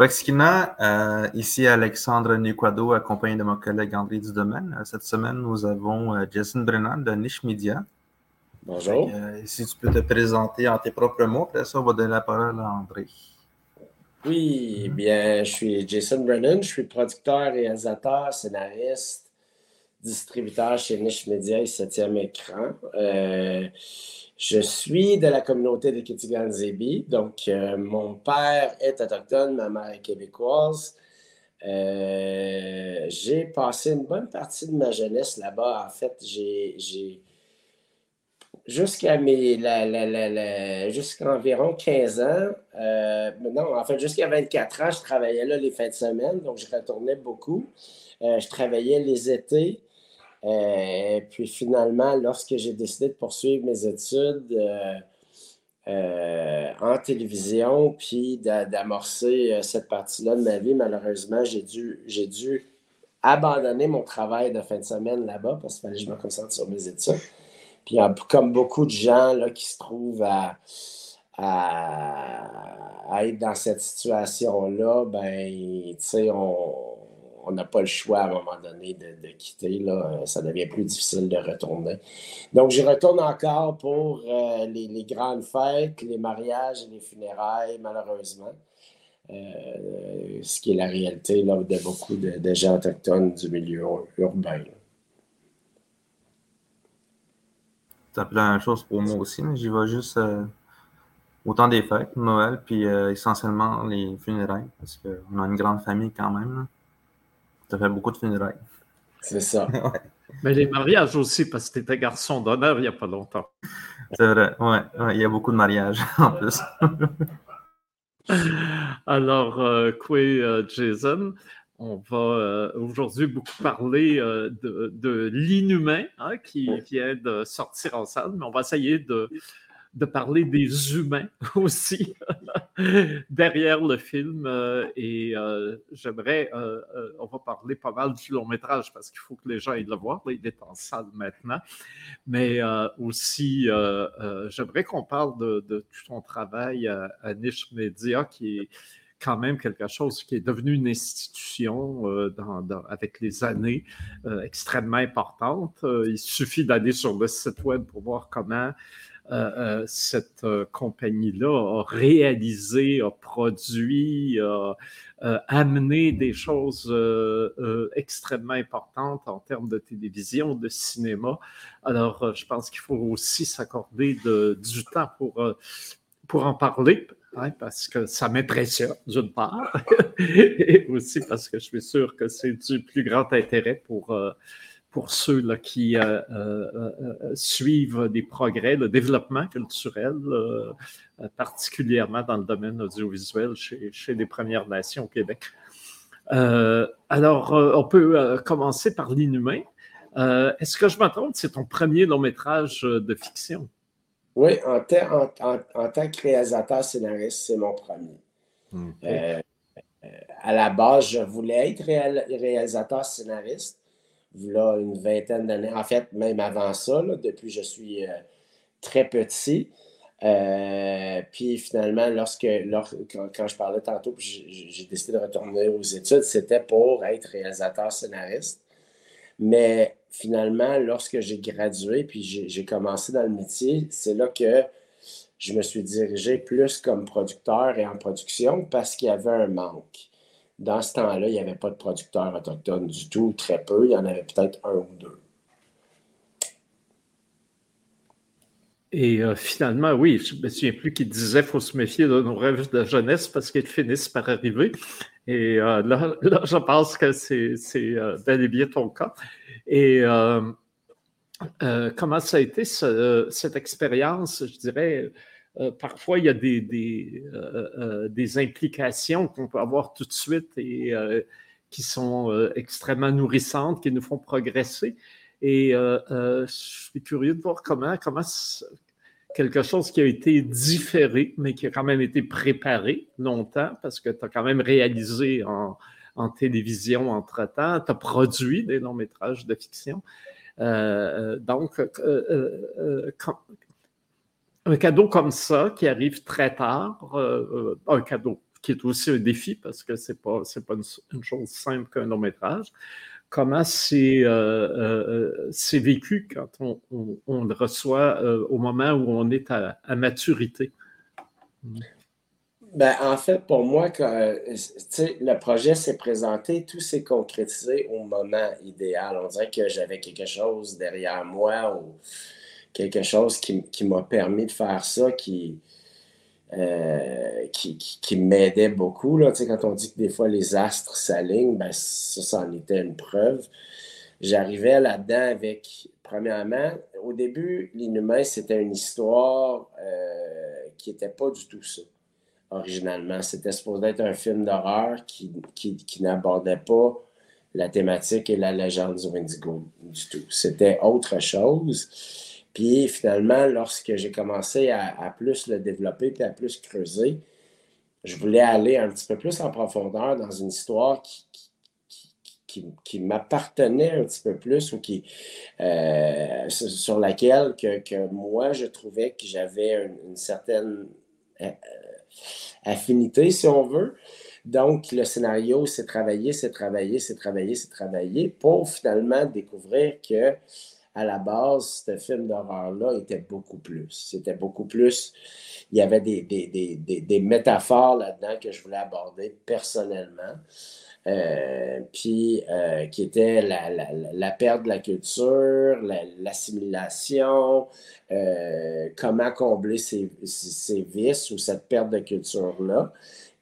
Quexkina, euh, ici Alexandre Niquado, accompagné de mon collègue André Dudomaine. Euh, cette semaine, nous avons euh, Jason Brennan de Niche Media. Bonjour. si tu peux te présenter en tes propres mots, après ça, on va donner la parole à André. Oui, bien, je suis Jason Brennan, je suis producteur, réalisateur, scénariste, distributeur chez Niche Media et 7e écran. Je suis de la communauté de Kitigan-Zébi. Donc, euh, mon père est autochtone, ma mère est québécoise. Euh, j'ai passé une bonne partie de ma jeunesse là-bas. En fait, j'ai. Jusqu'à mes. jusqu'à environ 15 ans. Euh, non, en fait, jusqu'à 24 ans, je travaillais là les fins de semaine. Donc, je retournais beaucoup. je travaillais les étés. Euh, puis finalement, lorsque j'ai décidé de poursuivre mes études euh, euh, en télévision, puis d'amorcer cette partie-là de ma vie, malheureusement, j'ai dû, j'ai dû abandonner mon travail de fin de semaine là-bas parce que je me concentre sur mes études. Puis comme beaucoup de gens là, qui se trouvent à, à, être dans cette situation-là, ben, tu sais, on, on n'a pas le choix à un moment donné de, quitter. Là. Ça devient plus difficile de retourner. Donc, j'y retourne encore pour euh, les, grandes fêtes, les mariages et les funérailles, malheureusement. Euh, ce qui est la réalité là, de beaucoup de, gens autochtones du milieu urbain. C'est la même chose pour moi aussi. J'y vais juste euh, autant des fêtes, Noël, puis essentiellement les funérailles, parce qu'on a une grande famille quand même. Ça fait beaucoup de funérailles. C'est ça. Mais les mariages aussi, parce que tu étais garçon d'honneur il n'y a pas longtemps. C'est vrai, ouais, il y a beaucoup de mariages en plus. Alors, euh, euh, Jason, on va euh, aujourd'hui beaucoup parler euh, de, l'inhumain hein, qui vient de sortir en salle, mais on va essayer de de parler des humains aussi derrière le film. Euh, et euh, j'aimerais, euh, on va parler pas mal du long métrage parce qu'il faut que les gens aillent le voir. il est en salle maintenant. Mais aussi, j'aimerais qu'on parle de, tout ton travail à, Niche Media qui est quand même quelque chose qui est devenu une institution avec les années extrêmement importante. il suffit d'aller sur le site web pour voir comment euh, euh, cette euh, compagnie-là a réalisé, a produit, a amené des choses extrêmement importantes en termes de télévision, de cinéma. Alors, je pense qu'il faut aussi s'accorder du temps pour, pour en parler. Hein, parce que ça m'impressionne d'une part, et aussi parce que je suis sûr que c'est du plus grand intérêt pour, pour ceux là, qui euh, euh, euh, suivent des progrès, le développement culturel, particulièrement dans le domaine audiovisuel chez, chez les Premières Nations au Québec. alors, on peut commencer par l'inhumain. Est-ce que je m'attends c'est ton premier long métrage de fiction? Oui, en, en, tant que réalisateur scénariste, c'est mon premier. à la base, je voulais être réalisateur scénariste là, une vingtaine d'années. En fait, même avant ça, depuis que je suis euh, très petit. Euh, puis finalement, lorsque, quand, je parlais tantôt, j'ai décidé de retourner aux études, c'était pour être réalisateur scénariste. Mais finalement, lorsque j'ai gradué, puis j'ai commencé dans le métier, c'est là que je me suis dirigé plus comme producteur et en production parce qu'il y avait un manque. Dans ce temps-là, il n'y avait pas de producteurs autochtones du tout, très peu. Il y en avait peut-être un ou deux. Et euh, finalement, oui, je ne me souviens plus qu'il disait qu'il faut se méfier de nos rêves de jeunesse parce qu'ils finissent par arriver. Et euh, là, je pense que c'est euh, bel et bien ton cas. Et comment ça a été cette expérience, je dirais, euh, parfois, il y a des, des, euh, euh, des implications qu'on peut avoir tout de suite et qui sont extrêmement nourrissantes, qui nous font progresser. Et je suis curieux de voir comment, comment quelque chose qui a été différé, mais qui a quand même été préparé longtemps, parce que tu as quand même réalisé en, télévision entre-temps, tu as produit des longs métrages de fiction. donc, un cadeau comme ça qui arrive très tard, euh, euh, un cadeau, qui est aussi un défi parce que ce n'est pas, pas une, chose simple qu'un long métrage. Comment c'est vécu quand on, le reçoit au moment où on est à, à maturité? Ben, en fait, pour moi, euh, le projet s'est présenté, tout s'est concrétisé au moment idéal. On dirait que j'avais quelque chose derrière moi ou quelque chose qui, m'a permis de faire ça, qui, euh, qui, m'aidait beaucoup. Là. Quand on dit que des fois les astres s'alignent, ben, ça, ça en était une preuve. J'arrivais là-dedans avec, premièrement, au début, l'inhumain, c'était une histoire euh, qui n'était pas du tout ça originalement. C'était supposé être un film d'horreur qui, qui, n'abordait pas la thématique et la légende du Wendigo du tout. C'était autre chose. Puis finalement, lorsque j'ai commencé à, plus le développer et à plus creuser, je voulais aller un petit peu plus en profondeur dans une histoire qui, qui, m'appartenait un petit peu plus ou qui, euh, sur laquelle que, que, moi, je trouvais que j'avais une, certaine euh, affinité, si on veut. Donc, le scénario, c'est travailler, c'est travailler, c'est travailler, c'est travailler pour finalement découvrir que à la base, ce film d'horreur-là était beaucoup plus. C'était beaucoup plus. Il y avait des, des métaphores là-dedans que je voulais aborder personnellement. Euh, puis euh, qui était la, perte de la culture, l'assimilation, euh, comment combler ces, vices ou cette perte de culture-là.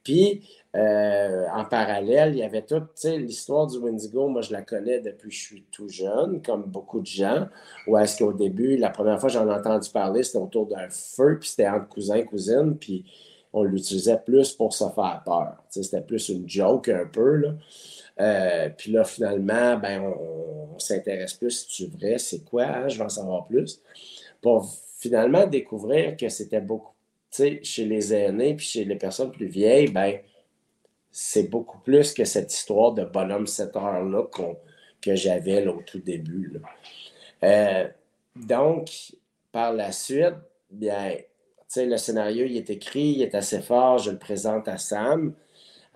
Puis, en parallèle, il y avait toute l'histoire du Wendigo. Moi, je la connais depuis que je suis tout jeune, comme beaucoup de gens. Ou est-ce qu'au début, la première fois que j'en ai entendu parler, c'était autour d'un feu, puis c'était entre cousins, cousines, puis on l'utilisait plus pour se faire peur. C'était plus une joke un peu. Euh, puis là, finalement, ben, on, s'intéresse plus, si tu vrai, c'est quoi, hein? je vais en savoir plus. Pour finalement découvrir que c'était beaucoup, tu sais, chez les aînés puis chez les personnes plus vieilles, ben, c'est beaucoup plus que cette histoire de bonhomme 7 heures-là que j'avais au tout début. Euh, donc, par la suite, bien, le scénario, il est écrit, il est assez fort, je le présente à Sam,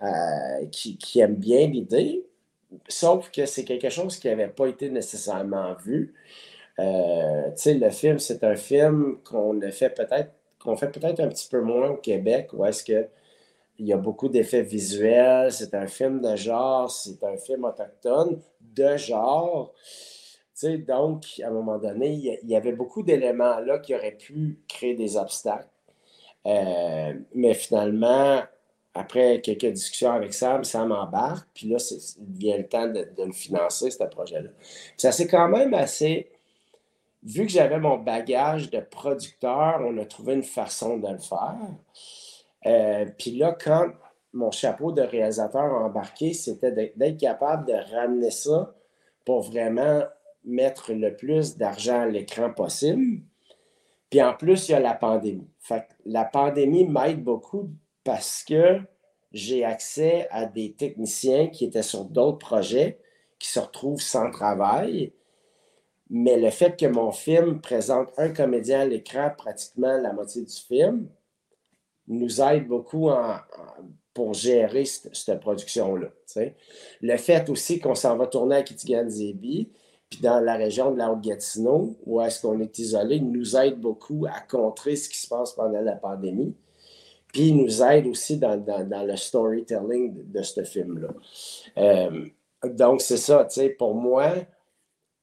euh, qui, aime bien l'idée, sauf que c'est quelque chose qui n'avait pas été nécessairement vu. Euh, le film, c'est un film qu'on fait peut-être qu'on fait peut-être un petit peu moins au Québec, où est-ce que il y a beaucoup d'effets visuels, c'est un film de genre, c'est un film autochtone de genre donc, à un moment donné, il y avait beaucoup d'éléments là qui auraient pu créer des obstacles. Euh, mais finalement, après quelques discussions avec Sam, Sam embarque, puis là, il vient le temps de, le financer, ce projet-là. Ça c'est quand même assez. Vu que j'avais mon bagage de producteur, on a trouvé une façon de le faire. Euh, puis là, quand mon chapeau de réalisateur a embarqué, c'était d'être capable de ramener ça pour vraiment mettre le plus d'argent à l'écran possible. Puis en plus, il y a la pandémie. Fait la pandémie m'aide beaucoup parce que j'ai accès à des techniciens qui étaient sur d'autres projets, qui se retrouvent sans travail. Mais le fait que mon film présente un comédien à l'écran pratiquement la moitié du film nous aide beaucoup pour gérer cette, production-là. Le fait aussi qu'on s'en va tourner à Kitigan Zebi, puis dans la région de la Haute-Gatineau, où est-ce qu'on est isolé, nous aide beaucoup à contrer ce qui se passe pendant la pandémie. Puis nous aide aussi dans, le storytelling de, ce film-là. Euh, donc, c'est ça, pour moi,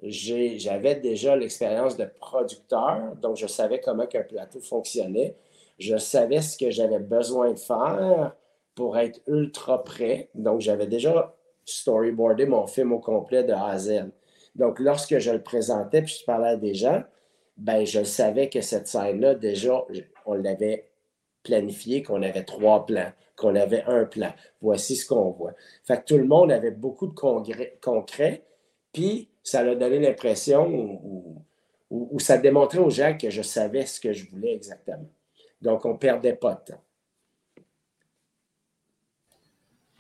j'avais déjà l'expérience de producteur, donc je savais comment un plateau fonctionnait. Je savais ce que j'avais besoin de faire pour être ultra prêt. Donc, j'avais déjà storyboardé mon film au complet de A à Z. Donc, lorsque je le présentais puis je parlais à des gens, ben, je savais que cette scène-là, déjà, on l'avait planifié, qu'on avait trois plans, qu'on avait un plan. Voici ce qu'on voit. Fait que tout le monde avait beaucoup de concret, puis ça a donné l'impression ou, ou, ça démontrait aux gens que je savais ce que je voulais exactement. Donc, on ne perdait pas de temps.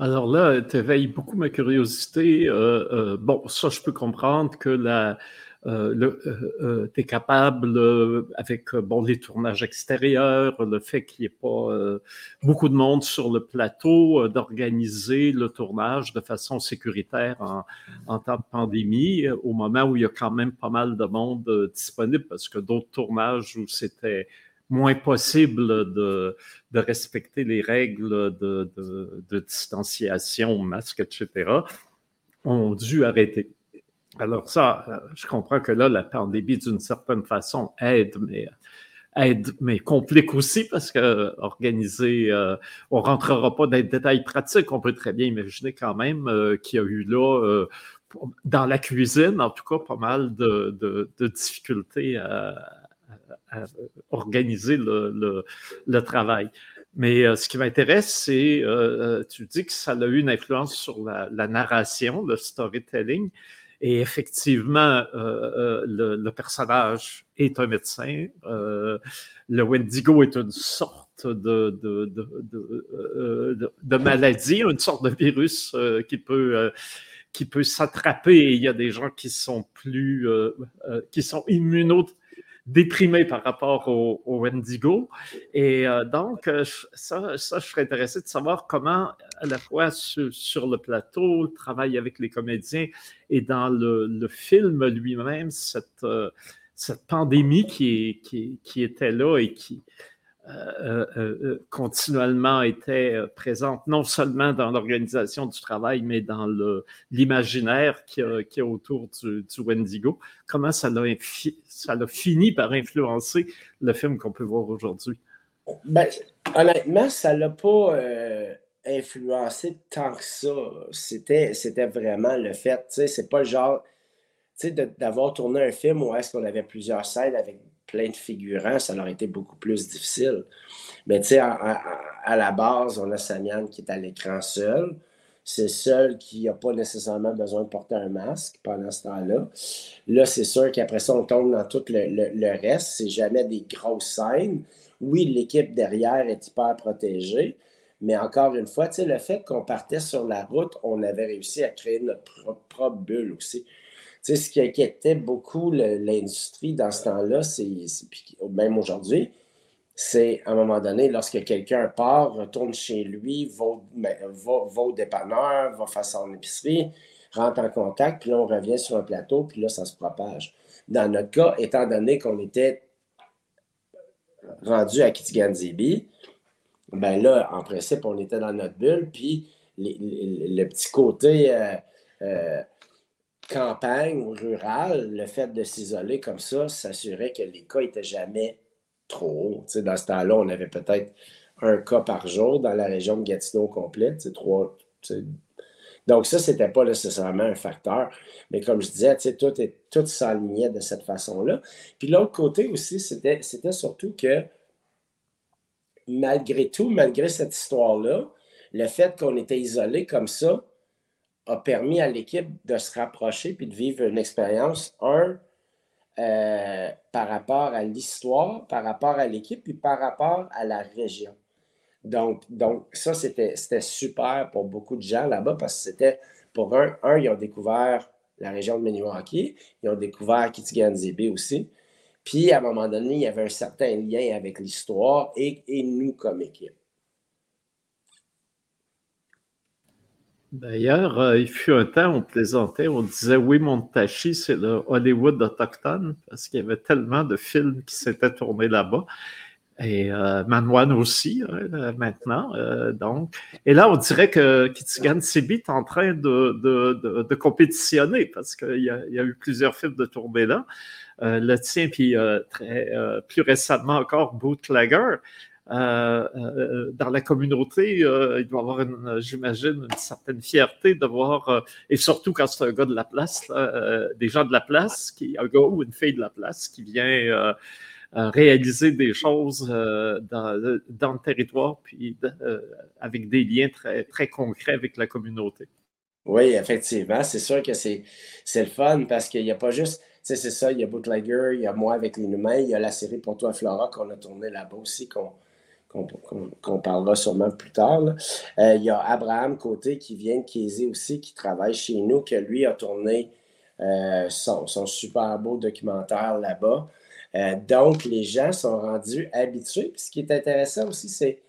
Alors là, tu éveilles beaucoup ma curiosité. Euh, euh, bon, ça, je peux comprendre que la, euh, tu es capable, avec bon, les tournages extérieurs, le fait qu'il n'y ait pas beaucoup de monde sur le plateau, d'organiser le tournage de façon sécuritaire en, temps de pandémie, au moment où il y a quand même pas mal de monde disponible, parce que d'autres tournages où c'était moins possible de, respecter les règles de, distanciation, masque, etc., ont dû arrêter. Alors ça, euh, je comprends que là, la pandémie, d'une certaine façon, aide, mais aide, mais complique aussi parce que organiser, euh, on rentrera pas dans les détails pratiques. On peut très bien imaginer quand même euh, qu'il y a eu là, dans la cuisine, en tout cas, pas mal de, de difficultés à, organiser le, travail. Mais euh, ce qui m'intéresse, c'est, euh, euh, tu dis que ça a eu une influence sur la, narration, le storytelling. Et effectivement, le, personnage est un médecin. le Wendigo est une sorte de, de, maladie, une sorte de virus qui peut qui peut s'attraper. Il y a des gens qui sont plus, qui sont immuno déprimé par rapport au, Wendigo. Et euh, donc, euh, ça, ça, je serais intéressé de savoir comment, à la fois sur, le plateau, le avec les comédiens et dans le, film lui-même, cette, euh, cette pandémie qui, qui, qui, était là et qui, continuellement était présente non seulement dans l'organisation du travail, mais dans l'imaginaire qui a autour du, Wendigo. Comment ça a, ça a fini par influencer le film qu'on peut voir aujourd'hui? Ben, honnêtement, ça ne l'a pas influencé tant que ça. C'était vraiment le fait, c'est pas le genre, d'avoir tourné un film où est-ce qu'on avait plusieurs scènes avec plein de figurants, ça aurait été beaucoup plus difficile. Mais tu sais, à, la base, on a Samian qui est à l'écran seul. C'est seul qui n'a pas nécessairement besoin de porter un masque pendant ce temps-là. Là, c'est sûr qu'après ça, on tombe dans tout le, le reste. C'est jamais des grosses scènes. Oui, l'équipe derrière est hyper protégée. Mais encore une fois, le fait qu'on partait sur la route, on avait réussi à créer notre propre bulle aussi sais, ce qui inquiétait beaucoup l'industrie dans ce temps-là, même aujourd'hui, c'est à un moment donné, lorsque quelqu'un part, retourne chez lui, va, ben, va, au dépanneur, va faire son épicerie, rentre en contact, puis là, on revient sur un plateau, puis là, ça se propage. Dans notre cas, étant donné qu'on était rendu à Kitigan-Zibi, ben là, en principe, on était dans notre bulle, puis le petit côté euh, euh, campagne ou rurale, le fait de s'isoler comme ça s'assurait que les cas n'étaient jamais trop hauts. dans ce temps-là, on avait peut-être un cas par jour dans la région de Gatineau complète, trois. Donc, ça, ce n'était pas nécessairement un facteur. Mais comme je disais, tout, tout s'alignait de cette façon-là. Puis l'autre côté aussi, c'était surtout que malgré tout, malgré cette histoire-là, le fait qu'on était isolé comme ça, a permis à l'équipe de se rapprocher puis de vivre une expérience, un, euh, par rapport à l'histoire, par rapport à l'équipe, puis par rapport à la région. Donc, donc ça, c'était super pour beaucoup de gens là-bas parce que c'était, pour un, un, ils ont découvert la région de Maniwaki, ils ont découvert Kitigan-Zébé aussi. Puis, à un moment donné, il y avait un certain lien avec l'histoire et, et nous comme équipe. D'ailleurs, euh, il fut un temps, on plaisantait, on disait oui, Montachi, c'est le Hollywood autochtone, parce qu'il y avait tellement de films qui s'étaient tournés là-bas. Et euh, aussi, hein, maintenant. Euh, donc. Et là, on dirait que Kitigan Sibi est en train de, compétitionner, parce qu'il y, a eu plusieurs films de tournée là. Euh, le tien, puis plus récemment encore, Bootlegger. Euh, euh, dans la communauté, euh, il doit avoir, j'imagine, une certaine fierté de voir, et surtout quand c'est un gars de la place, des gens de la place, qui, un gars ou une fille de la place qui vient réaliser des choses dans, dans, le territoire, puis avec des liens très, très concrets avec la communauté. Oui, effectivement, c'est sûr que c'est le fun parce qu'il n'y a pas juste, tu sais, c'est ça, il y a Bootlegger, il y a moi avec les humains, il y a la série Pour toi Flora qu'on a tourné là-bas aussi, qu'on qu'on parlera sûrement plus tard. Euh, il y a Abraham Côté qui vient de Kézé aussi, qui travaille chez nous, que lui a tourné Euh, sont, super beaux documentaires là-bas. Euh, donc, les gens sont rendus habitués. ce qui est intéressant aussi, c'est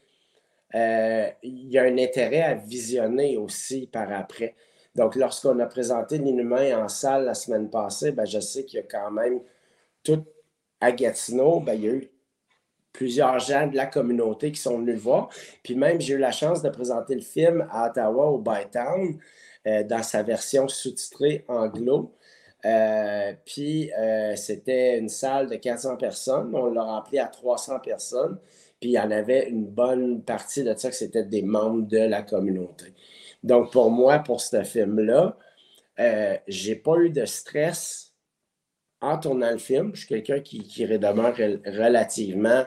qu'il y a un intérêt à visionner aussi par après. Donc, lorsqu'on a présenté l'Inhumain en salle la semaine passée, ben, je sais qu'il y a quand même tout à Gatineau, ben, il y a eu plusieurs gens de la communauté qui sont venus le voir. Puis même, j'ai eu la chance de présenter le film à Ottawa, au Bytown, euh, dans sa version sous-titrée anglo. Euh, puis euh, c'était une salle de 400 personnes. On l'a rempli à 300 personnes. Puis il y en avait une bonne partie de ça que c'était des membres de la communauté. Donc pour moi, pour ce film-là, euh, j'ai pas eu de stress en tournant le film. Je suis quelqu'un qui, qui demeure relativement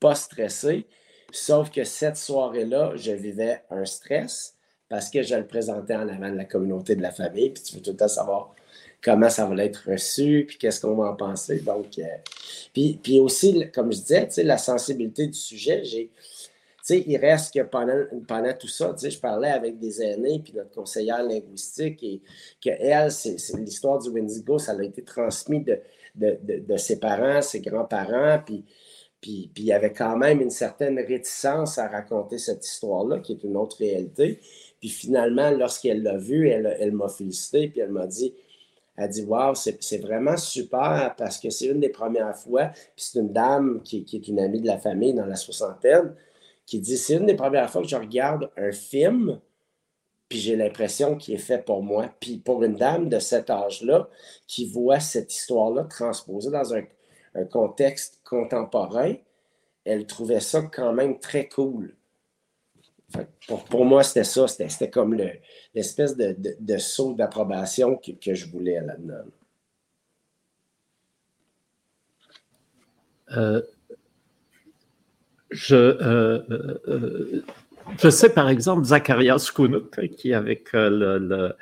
pas stressé. Sauf que cette soirée-là, je vivais un stress parce que je le présentais en avant de la communauté de la famille. Puis tu veux tout le temps savoir comment ça va être reçu, puis qu'est-ce qu'on va en penser. Donc, euh, puis, puis, aussi, comme je disais, la sensibilité du sujet, j'ai. Il reste que pendant, pendant tout ça, je parlais avec des aînés, puis notre conseillère linguistique, et que elle, c'est l'histoire du Wendigo, ça a été transmis de, de, de ses parents, ses grands-parents, puis puis, il y avait quand même une certaine réticence à raconter cette histoire-là, qui est une autre réalité. Puis finalement, lorsqu'elle l'a vue, elle, m'a félicité, puis elle m'a dit, elle dit, Wow, c'est vraiment super parce que c'est une des premières fois. Puis c'est une dame qui, est une amie de la famille dans la soixantaine qui dit C'est une des premières fois que je regarde un film, puis j'ai l'impression qu'il est fait pour moi. Puis pour une dame de cet âge-là qui voit cette histoire-là transposée dans un un contexte contemporain, elle trouvait ça quand même très cool. pour, moi, c'était ça, c'était comme l'espèce de, saut d'approbation que, je voulais là-dedans. Euh, je, euh, euh, je sais par exemple Zacharias hein, qui avec le euh,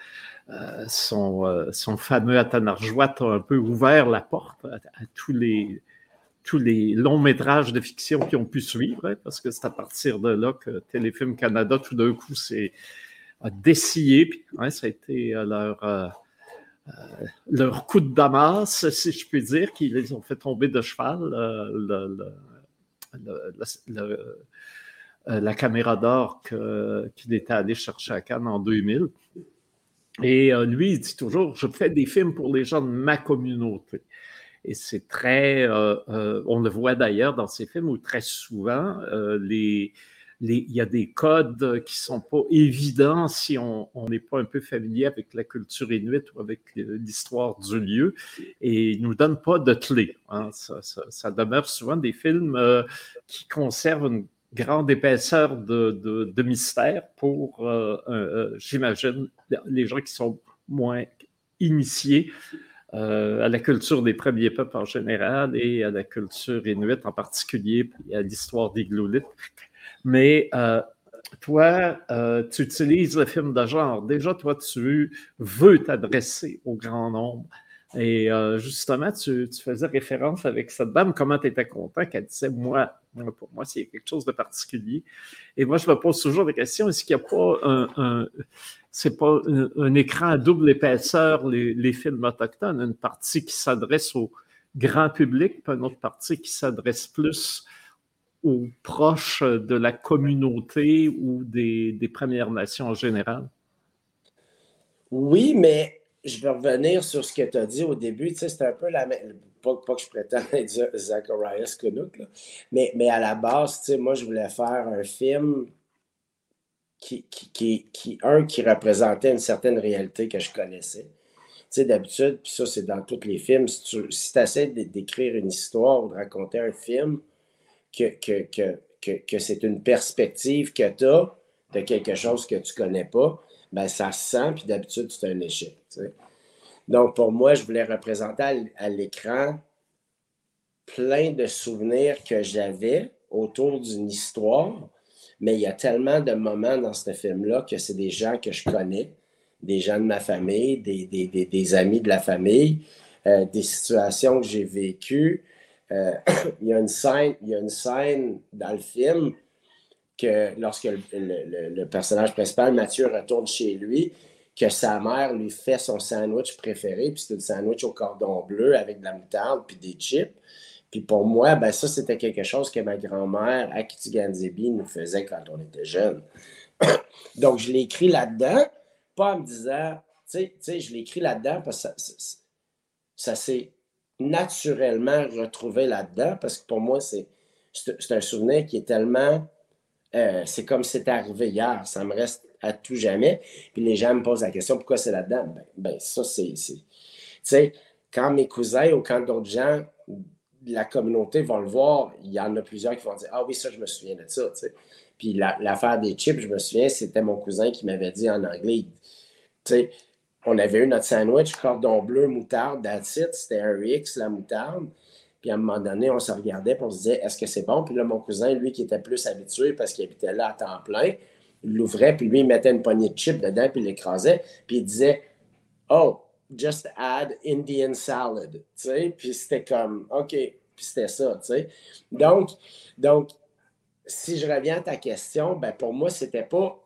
son, euh, son, fameux Atanarjuat a un peu ouvert la porte à, tous les tous les longs métrages de fiction qui ont pu suivre, hein, parce que c'est à partir de là que Téléfilm Canada, tout d'un coup, s'est dessillé. Puis, hein, ça a été euh, leur, leur coup de damas, si je puis dire, qui les ont fait tomber de cheval. la caméra d'or qu'il était allé chercher à Cannes en 2000. Et euh, lui, il dit toujours, je fais des films pour les gens de ma communauté. Et c'est très, euh, euh, on le voit d'ailleurs dans ces films où très souvent, il y a des codes qui sont pas évidents si on n'est pas un peu familier avec la culture inuite ou avec l'histoire du lieu. Et il nous donne pas de clés. Hein. Ça, ça, demeure souvent des films qui conservent une grande épaisseur de, mystère pour, euh, euh, j'imagine, les gens qui sont moins initiés euh, à la culture des premiers peuples en général et à la culture inuite en particulier, puis à l'histoire des Gloulites. Mais toi, tu utilises le film de genre. Déjà, toi, tu veux t'adresser au grand nombre. Et justement, tu, faisais référence avec cette dame, comment tu étais content qu'elle disait, moi, pour moi, c'est quelque chose de particulier. Et moi, je me pose toujours la question, est-ce qu'il n'y a pas un, écran à double épaisseur, les, films autochtones, une partie qui s'adresse au grand public, puis une autre partie qui s'adresse plus aux proches de la communauté ou des Premières Nations en général? Oui, mais je vais revenir sur ce que tu as dit au début. Tu sais, c'est un peu la même. Pas, que je prétends être Zacharias Kunuk, mais, mais à la base, tu sais, moi, je voulais faire un film qui, qui, qui, un, qui représentait une certaine réalité que je connaissais. Tu sais, d'habitude, puis ça, c'est dans tous les films, si tu essaies d'écrire une histoire ou de raconter un film, que, que, que, que c'est une perspective que tu as de quelque chose que tu connais pas, ben, ça se sent, puis d'habitude, c'est un échec. Donc, pour moi, je voulais représenter à l'écran plein de souvenirs que j'avais autour d'une histoire, mais il y a tellement de moments dans ce film-là que c'est des gens que je connais, des gens de ma famille, des, amis de la famille, euh, des situations que j'ai vécues. Euh, il, y a une scène, il y a une scène dans le film que lorsque le, personnage principal, Mathieu, retourne chez lui, que sa mère lui fait son sandwich préféré, puis c'est un sandwich au cordon bleu avec de la moutarde puis des chips. Puis pour moi, ben ça, c'était quelque chose que ma grand-mère à Kitiganzibi nous faisait quand on était jeunes. Donc, je l'ai écrit là-dedans, pas en me disant, tu sais, je l'ai écrit là-dedans parce que ça, s'est naturellement retrouvé là-dedans parce que pour moi, c'est un souvenir qui est tellement. Euh, c'est comme c'est arrivé hier, ça me reste à tout jamais. Puis les gens me posent la question pourquoi c'est là-dedans? Ben, ben ça, c'est. Tu sais, quand mes cousins ou quand d'autres gens de la communauté vont le voir, il y en a plusieurs qui vont dire Ah oui, ça, je me souviens de ça. Puis l'affaire des chips, je me souviens, c'était mon cousin qui m'avait dit en anglais. Tu sais, on avait eu notre sandwich, cordon bleu, moutarde, that's C'était un X, la moutarde. Puis à un moment donné, on se regardait et on se disait, est-ce que c'est bon? Puis là, mon cousin, lui, qui était plus habitué parce qu'il habitait là à temps plein, l'ouvrait, puis lui, il mettait une poignée de chips dedans, puis il l'écrasait. Puis il disait, oh, just add Indian salad. Tu sais? Puis c'était comme, OK. Puis c'était ça, tu sais. Donc, donc, si je reviens à ta question, ben pour moi, c'était pas.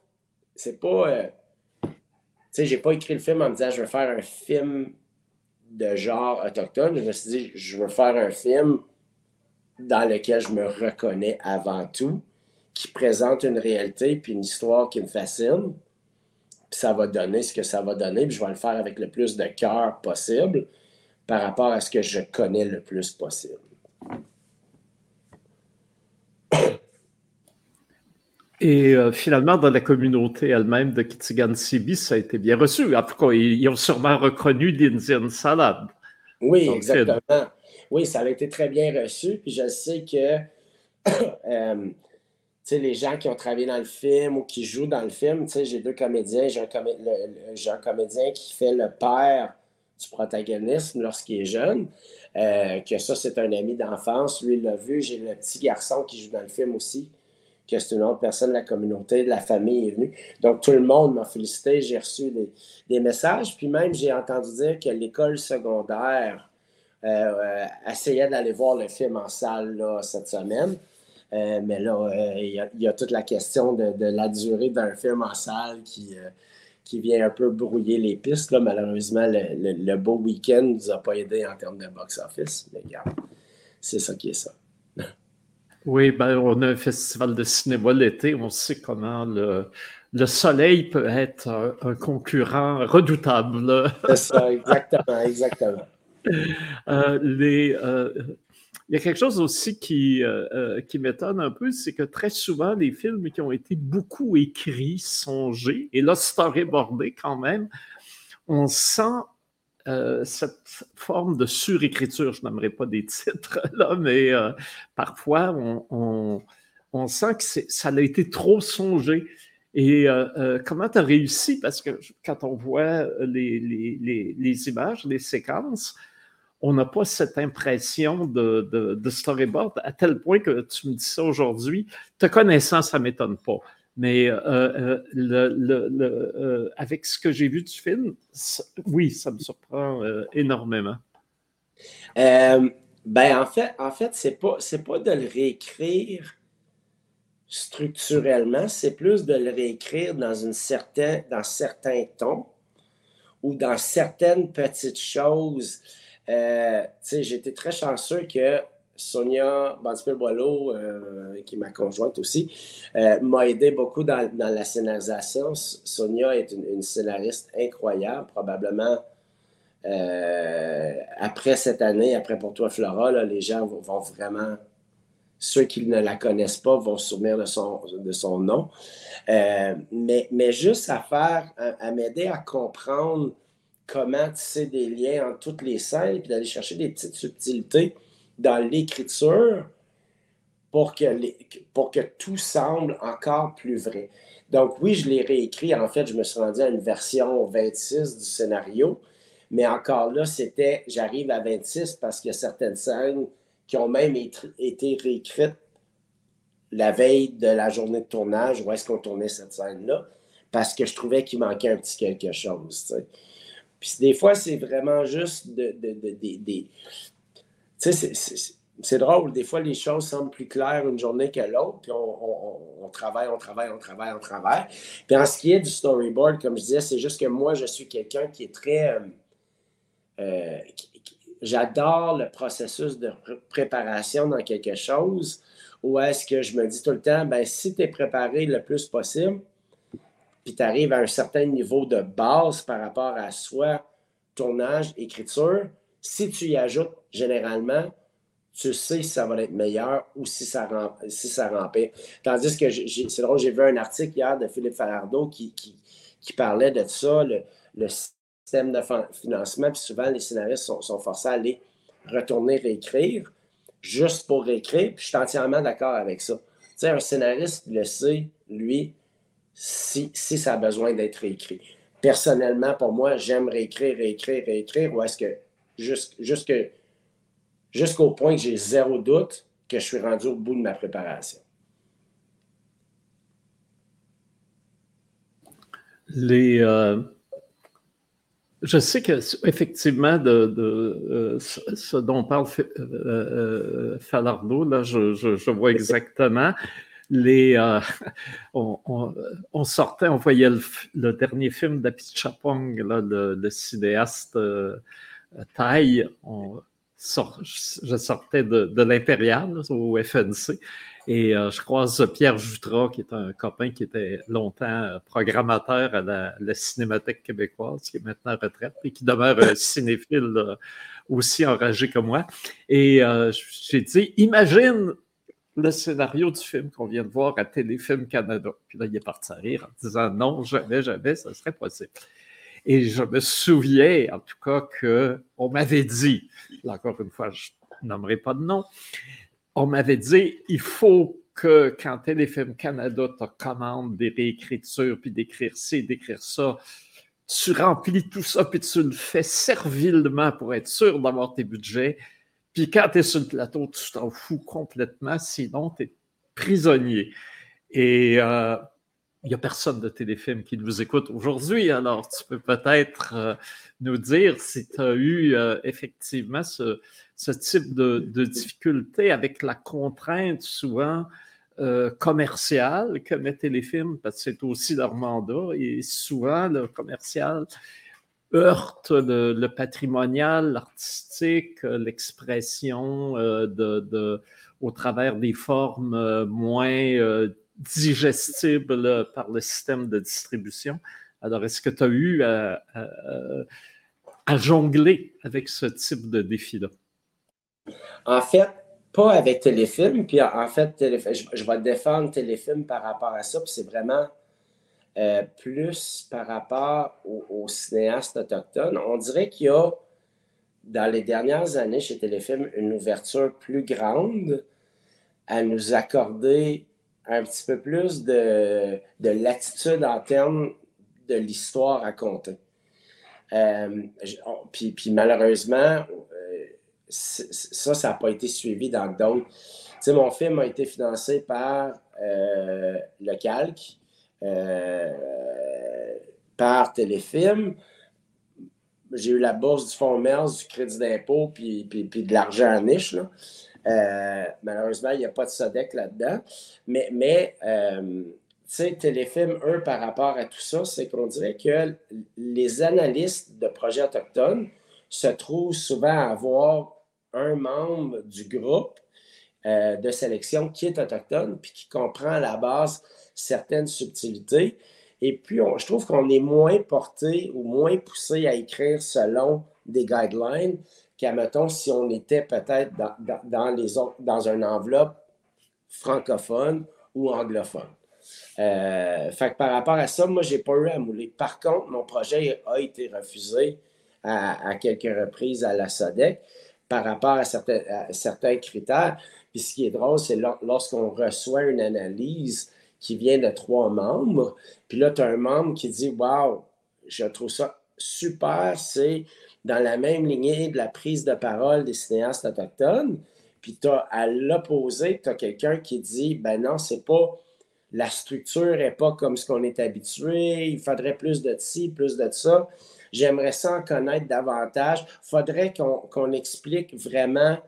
C'est pas. Euh, tu sais, j'ai pas écrit le film en me disant je veux faire un film de genre autochtone. Je me suis dit, je veux faire un film dans lequel je me reconnais avant tout, qui présente une réalité puis une histoire qui me fascine. Puis ça va donner ce que ça va donner, puis je vais le faire avec le plus de cœur possible par rapport à ce que je connais le plus possible. Et euh, finalement, dans la communauté elle-même de Kitigan Sibi, ça a été bien reçu. En tout cas, ils, ont sûrement reconnu l'Indian Salad. Oui, exactement. Oui, ça a été très bien reçu. Puis je sais que euh, les gens qui ont travaillé dans le film ou qui jouent dans le film, j'ai deux comédiens. J'ai un, comédien qui fait le père du protagoniste lorsqu'il est jeune. Euh, que ça, c'est un ami d'enfance. Lui, il l'a vu. J'ai le petit garçon qui joue dans le film aussi que c'est une autre personne de la communauté, de la famille est venue. Donc, tout le monde m'a félicité. J'ai reçu des, messages. Puis même, j'ai entendu dire que l'école secondaire euh, euh, essayait d'aller voir le film en salle cette semaine. Euh, mais là, il y, a toute la question de, la durée d'un film en salle qui, qui vient un peu brouiller les pistes. Là. Malheureusement, le, beau week-end ne nous a pas aidé en termes de box-office. Mais regarde, c'est ça qui est ça. Oui, ben, on a un festival de cinéma l'été. On sait comment le, le soleil peut être un, concurrent redoutable. C'est ça, exactement, exactement. Euh, les, euh, il y a quelque chose aussi qui, euh, qui m'étonne un peu, c'est que très souvent, les films qui ont été beaucoup écrits, songés, et là, storyboardés quand même, on sent euh, cette forme de surécriture, je n'aimerais pas des titres là, mais euh, parfois on, sent que ça a été trop songé. Et euh, comment tu as réussi? Parce que quand on voit les, les, images, les séquences, on n'a pas cette impression de, storyboard à tel point que tu me dis ça aujourd'hui. Te connaissant, ça ne m'étonne pas. Mais euh, euh, euh, avec ce que j'ai vu du film, oui, ça me surprend énormément. ben, en fait, en fait c'est pas, de le réécrire structurellement, c'est plus de le réécrire dans, une certaine, dans certains tons ou dans certaines petites choses. Euh, j'ai été très chanceux que Sonia Bantipel-Boileau, euh, qui est ma conjointe aussi, euh, m'a aidé beaucoup dans, la scénarisation. Sonia est une, scénariste incroyable, probablement. Euh, après cette année, après Pour toi, Flora, les gens vont, vraiment, ceux qui ne la connaissent pas, vont se souvenir de son, de son nom. mais, mais juste à faire, à, m'aider à comprendre comment tisser des liens entre toutes les scènes, puis d'aller chercher des petites subtilités dans l'écriture pour que, pour que tout semble encore plus vrai. Donc oui, je l'ai réécrit. En fait, je me suis rendu à une version 26 du scénario. Mais encore là, c'était, j'arrive à 26 parce qu'il y a certaines scènes qui ont même été réécrites la veille de la journée de tournage, où est-ce qu'on tournait cette scène-là, parce que je trouvais qu'il manquait un petit quelque chose. Puis des fois, c'est vraiment juste de, de, de, c'est drôle, des fois les choses semblent plus claires une journée que l'autre, puis on, travaille, on travaille, on travaille, on travaille. Puis en ce qui est du storyboard, comme je disais, c'est juste que moi, je suis quelqu'un qui est très... Euh, euh, j'adore le processus de préparation dans quelque chose, où est-ce que je me dis tout le temps, ben si tu es préparé le plus possible, puis tu arrives à un certain niveau de base par rapport à soi, tournage, écriture, si tu y ajoutes généralement tu sais si ça va être meilleur ou si ça rend, si ça Tandis que c'est drôle, j'ai vu un article hier de Philippe Falardeau qui, qui, parlait de ça, le, système de financement, puis souvent les scénaristes sont, forcés à aller retourner réécrire juste pour réécrire, puis je suis entièrement d'accord avec ça. Tu sais, un scénariste le sait, lui, si, si ça a besoin d'être réécrit. Personnellement, pour moi, j'aime réécrire, réécrire, réécrire, ou est-ce que jusqu'au point que j'ai zéro doute que je suis rendu au bout de ma préparation. Les, euh, je sais que effectivement de, euh, ce dont parle euh, Falardeau, là, je, vois exactement. Les, on, sortait, on voyait le, dernier film d'Apichapong, le, le, cinéaste Thaï. On, je sortais de, l'Impérial au FNC et euh, je croise Pierre Jutras, qui est un copain qui était longtemps euh, programmateur à la, Cinémathèque québécoise, qui est maintenant retraite et qui demeure un cinéphile euh, aussi enragé que moi. Et j'ai dit, imagine le scénario du film qu'on vient de voir à Téléfilm Canada. Puis là, il est parti à rire en disant non, jamais, jamais, ça serait possible. Et je me souviens, en tout cas, qu'on m'avait dit, encore une fois, je nommerai pas de nom, on m'avait dit, il faut que quand Téléfilm Canada te commande des réécritures, puis d'écrire ci, d'écrire ça, tu remplis tout ça, puis tu le fais servilement pour être sûr d'avoir tes budgets. Puis quand tu es sur le plateau, tu t'en fous complètement, sinon tu es prisonnier. Et euh, il n'y a personne de téléfilm qui nous écoute aujourd'hui, alors tu peux peut-être euh, nous dire si tu as eu euh, effectivement ce, type de, difficulté avec la contrainte souvent euh, commerciale que met Téléfilm, parce que c'est aussi leur mandat, et souvent le commercial heurte le, patrimonial, l'artistique, l'expression de, au travers des formes moins digestible par le système de distribution. Alors, est-ce que tu as eu à, jongler avec ce type de défi-là? En fait, pas avec Téléfilm. Puis en fait, je, vais défendre Téléfilm par rapport à ça. Puis c'est vraiment euh, plus par rapport aux, cinéastes autochtones. On dirait qu'il y a, dans les dernières années chez Téléfilm, une ouverture plus grande à nous accorder un petit peu plus de, de latitude en termes de l'histoire compter. Euh, puis, malheureusement, euh, ça, ça n'a pas été suivi dans d'autres. Tu sais, mon film a été financé par le Calque, par Téléfilm. J'ai eu la bourse du Fonds MERS, du crédit d'impôt, puis, puis, puis, de l'argent en niche. Là. Euh, malheureusement, il n'y a pas de SODEC là-dedans. Mais, mais euh, tu sais, Téléfilm, eux, par rapport à tout ça, c'est qu'on dirait que les analystes de projets autochtones se trouvent souvent à avoir un membre du groupe euh, de sélection qui est autochtone, puis qui comprend à la base certaines subtilités. Et puis, je trouve qu'on est moins porté ou moins poussé à écrire selon des guidelines qu'à, mettons, si on était peut-être dans, dans, une enveloppe francophone ou anglophone. Euh, fait que par rapport à ça, moi, je n'ai pas eu à mouler. Par contre, mon projet a été refusé à, quelques reprises à la SODEC par rapport à certains, certains critères. Puis ce qui est drôle, c'est lorsqu'on reçoit une analyse qui vient de trois membres, puis là, tu as un membre qui dit Waouh, je trouve ça super, c'est dans la même lignée de la prise de parole des cinéastes autochtones. Puis tu as à l'opposé, tu as quelqu'un qui dit ben non, c'est pas la structure n'est pas comme ce qu'on est habitué, il faudrait plus de ci, plus de ça. J'aimerais ça en connaître davantage. Il faudrait qu'on explique vraiment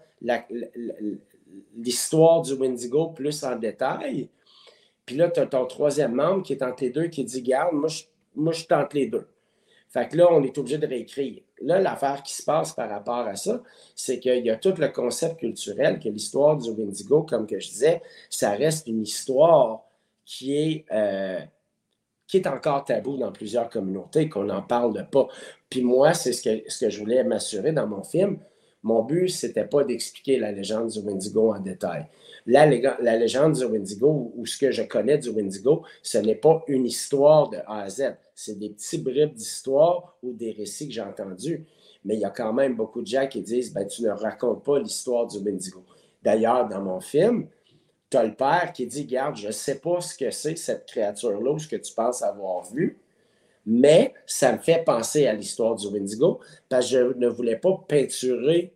l'histoire du Wendigo plus en détail. Puis là, tu as ton troisième membre qui est entre les deux qui dit Garde, moi je, moi, je tente les deux. Fait que là, on est obligé de réécrire. Là, l'affaire qui se passe par rapport à ça, c'est qu'il y a tout le concept culturel, que l'histoire du Wendigo, comme que je disais, ça reste une histoire qui est, euh, qui est encore tabou dans plusieurs communautés, qu'on n'en parle pas. Puis moi, c'est ce que, ce que je voulais m'assurer dans mon film. Mon but, c'était pas d'expliquer la légende du Wendigo en détail. La, légende du Wendigo, ou ce que je connais du Wendigo, ce n'est pas une histoire de A à Z. C'est des petits bribes d'histoire ou des récits que j'ai entendus. Mais il y a quand même beaucoup de gens qui disent ben, Tu ne racontes pas l'histoire du Wendigo. D'ailleurs, dans mon film, tu as le père qui dit Garde, je ne sais pas ce que c'est cette créature-là ou ce que tu penses avoir vu, mais ça me fait penser à l'histoire du Wendigo parce que je ne voulais pas peinturer,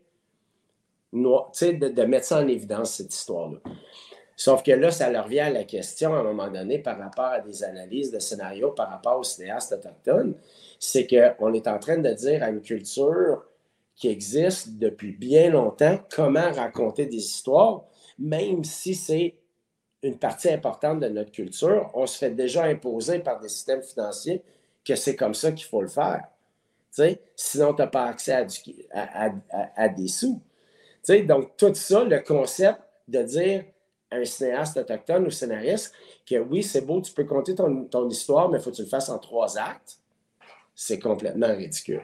de, mettre ça en évidence, cette histoire-là. Sauf que là, ça leur revient à la question à un moment donné par rapport à des analyses de scénarios par rapport aux cinéastes autochtones. C'est qu'on est en train de dire à une culture qui existe depuis bien longtemps comment raconter des histoires, même si c'est une partie importante de notre culture, on se fait déjà imposer par des systèmes financiers que c'est comme ça qu'il faut le faire. Sinon, tu n'as pas accès à, des sous. Donc, tout ça, le concept de dire à un cinéaste autochtone ou scénariste que oui, c'est beau, tu peux compter ton, histoire, mais il faut que tu le fasses en trois actes, c'est complètement ridicule.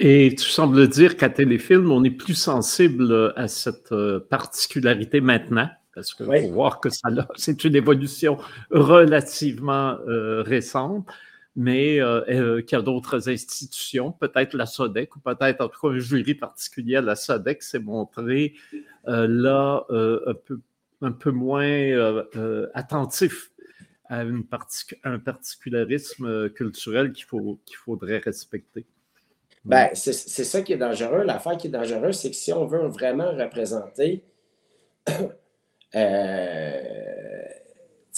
Et tu sembles dire qu'à Téléfilm, on est plus sensible à cette euh, particularité maintenant, parce que faut voir que ça c'est une évolution relativement euh, récente, mais euh, euh, qu'il y a d'autres institutions, peut-être la SODEC ou peut-être en tout cas un jury particulier à la SODEC s'est montré là un, peu, un peu moins attentif à une un particularisme culturel qu'il faudrait respecter. Ben, c'est ça qui est dangereux. L'affaire qui est dangereuse, c'est que si on veut vraiment représenter euh,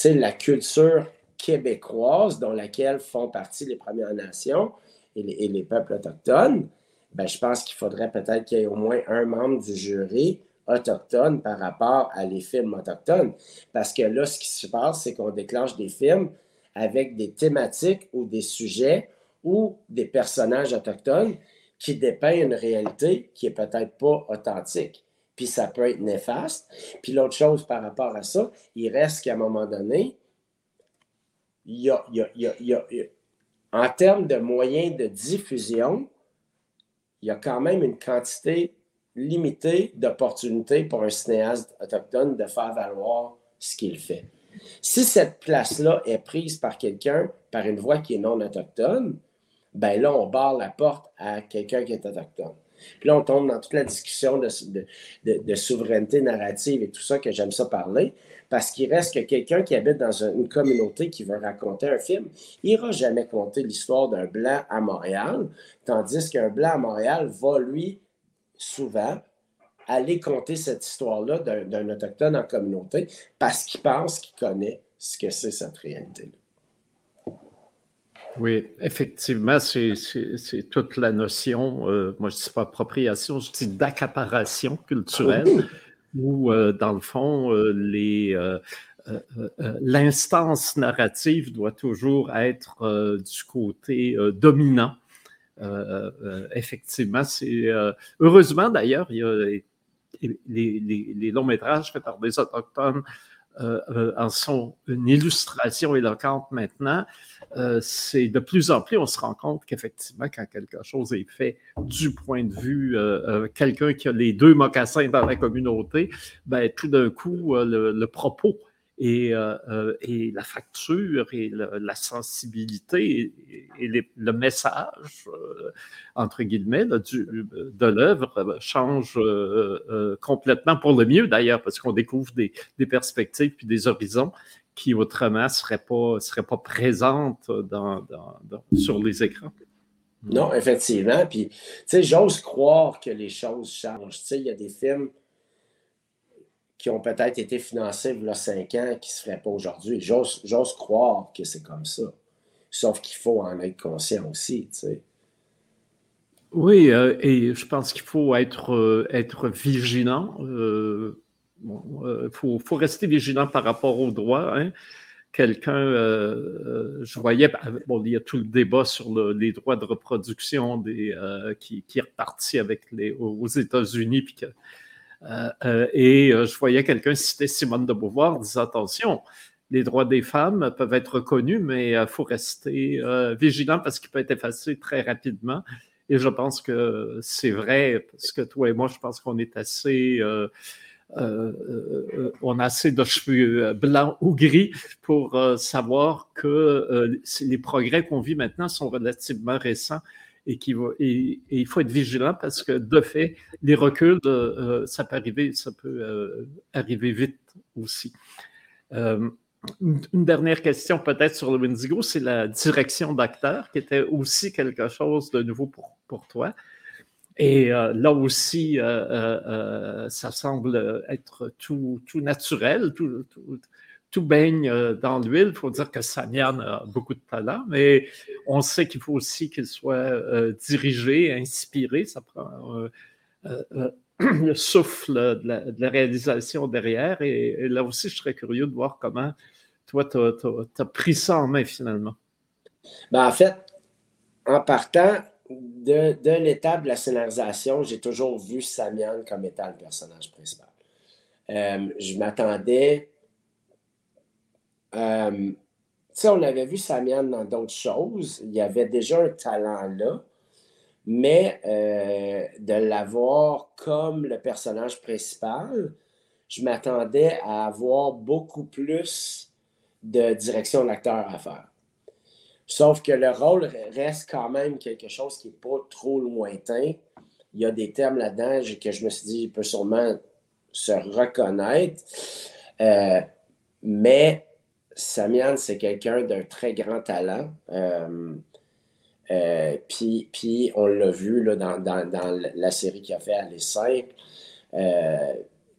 la culture québécoise dans laquelle font partie les Premières Nations et les, peuples autochtones, ben, je pense qu'il faudrait peut-être qu'il y ait au moins un membre du jury autochtone par rapport à les films autochtones. Parce que là, ce qui se passe, c'est qu'on déclenche des films avec des thématiques ou des sujets ou des personnages autochtones qui dépeignent une réalité qui est peut-être pas authentique puis ça peut être néfaste. Puis l'autre chose par rapport à ça, il reste qu'à un moment donné, il y a, en termes de moyens de diffusion, il y a quand même une quantité limitée d'opportunités pour un cinéaste autochtone de faire valoir ce qu'il fait. Si cette place-là est prise par quelqu'un, par une voix qui est non autochtone, ben là, on barre la porte à quelqu'un qui est autochtone. Puis là, on tombe dans toute la discussion de, souveraineté narrative et tout ça que j'aime ça parler, parce qu'il reste que quelqu'un qui habite dans une communauté qui veut raconter un film, il n'ira jamais compter l'histoire d'un blanc à Montréal, tandis qu'un blanc à Montréal va, lui, souvent, aller compter cette histoire-là d'un autochtone en communauté parce qu'il pense qu'il connaît ce que c'est cette réalité-là. Oui, effectivement, c'est toute la notion, euh, moi je ne dis pas appropriation, je dis d'accaparation culturelle, où euh, dans le fond, euh, l'instance narrative doit toujours être du côté dominant. effectivement, heureusement d'ailleurs, il y a les longs métrages faits par des autochtones en sont une illustration éloquente maintenant. Euh, c'est de plus en plus, on se rend compte qu'effectivement, quand quelque chose est fait du point de vue euh, euh, quelqu'un qui a les deux mocassins dans la communauté, ben, tout d'un coup, le, propos et, la facture et la sensibilité et, le message, entre guillemets, de l'œuvre change complètement pour le mieux d'ailleurs, parce qu'on découvre des, perspectives puis des horizons qui autrement ne serait pas, serait pas présente dans, sur les écrans. Non, effectivement. Puis, tu sais, j'ose croire que les choses changent. Tu sais, il y a des films qui ont peut-être été financés il y a cinq ans qui ne se feraient pas aujourd'hui. J'ose croire que c'est comme ça. Sauf qu'il faut en être conscient aussi. Oui, et je pense qu'il faut être, être vigilant. Il faut, faut, rester vigilant par rapport aux droits. Hein quelqu'un, euh, euh, je voyais, bon, il y a tout le débat sur les droits de reproduction euh, qui, est reparti avec les, aux États-Unis. Et je voyais quelqu'un citer Simone de Beauvoir, disant attention, les droits des femmes peuvent être reconnus, mais il faut rester vigilant parce qu'il peut être effacé très rapidement. Et je pense que c'est vrai, parce que toi et moi, je pense qu'on est assez euh, euh, on a assez de cheveux euh, blancs ou gris pour savoir que les progrès qu'on vit maintenant sont relativement récents et, il faut être vigilant parce que de fait, les reculs, ça peut arriver, ça peut arriver vite aussi. une dernière question peut-être sur le Windigo, c'est la direction d'acteur qui était aussi quelque chose de nouveau pour, pour toi. Et euh, là aussi, euh, euh, ça semble être tout, tout naturel, tout, tout, baigne dans l'huile. Il faut dire que Samian a beaucoup de talent, mais on sait qu'il faut aussi qu'il soit dirigé, inspiré. Ça prend le souffle de la, réalisation derrière. Et, là aussi, je serais curieux de voir comment toi, tu as, pris ça en main finalement. Ben, en fait, en partant, de, l'étape de la scénarisation, j'ai toujours vu Samian comme étant le personnage principal. Euh, je m'attendais. Euh, on avait vu Samian dans d'autres choses. Il y avait déjà un talent là. Mais euh, de l'avoir comme le personnage principal, je m'attendais à avoir beaucoup plus de direction d'acteur à faire. Sauf que le rôle reste quand même quelque chose qui n'est pas trop lointain. Il y a des termes là-dedans que je me suis dit, il peut sûrement se reconnaître. Euh, mais Samian, c'est quelqu'un d'un très grand talent. Euh, euh, puis, on l'a vu dans, la série qu'il a fait à l'essai.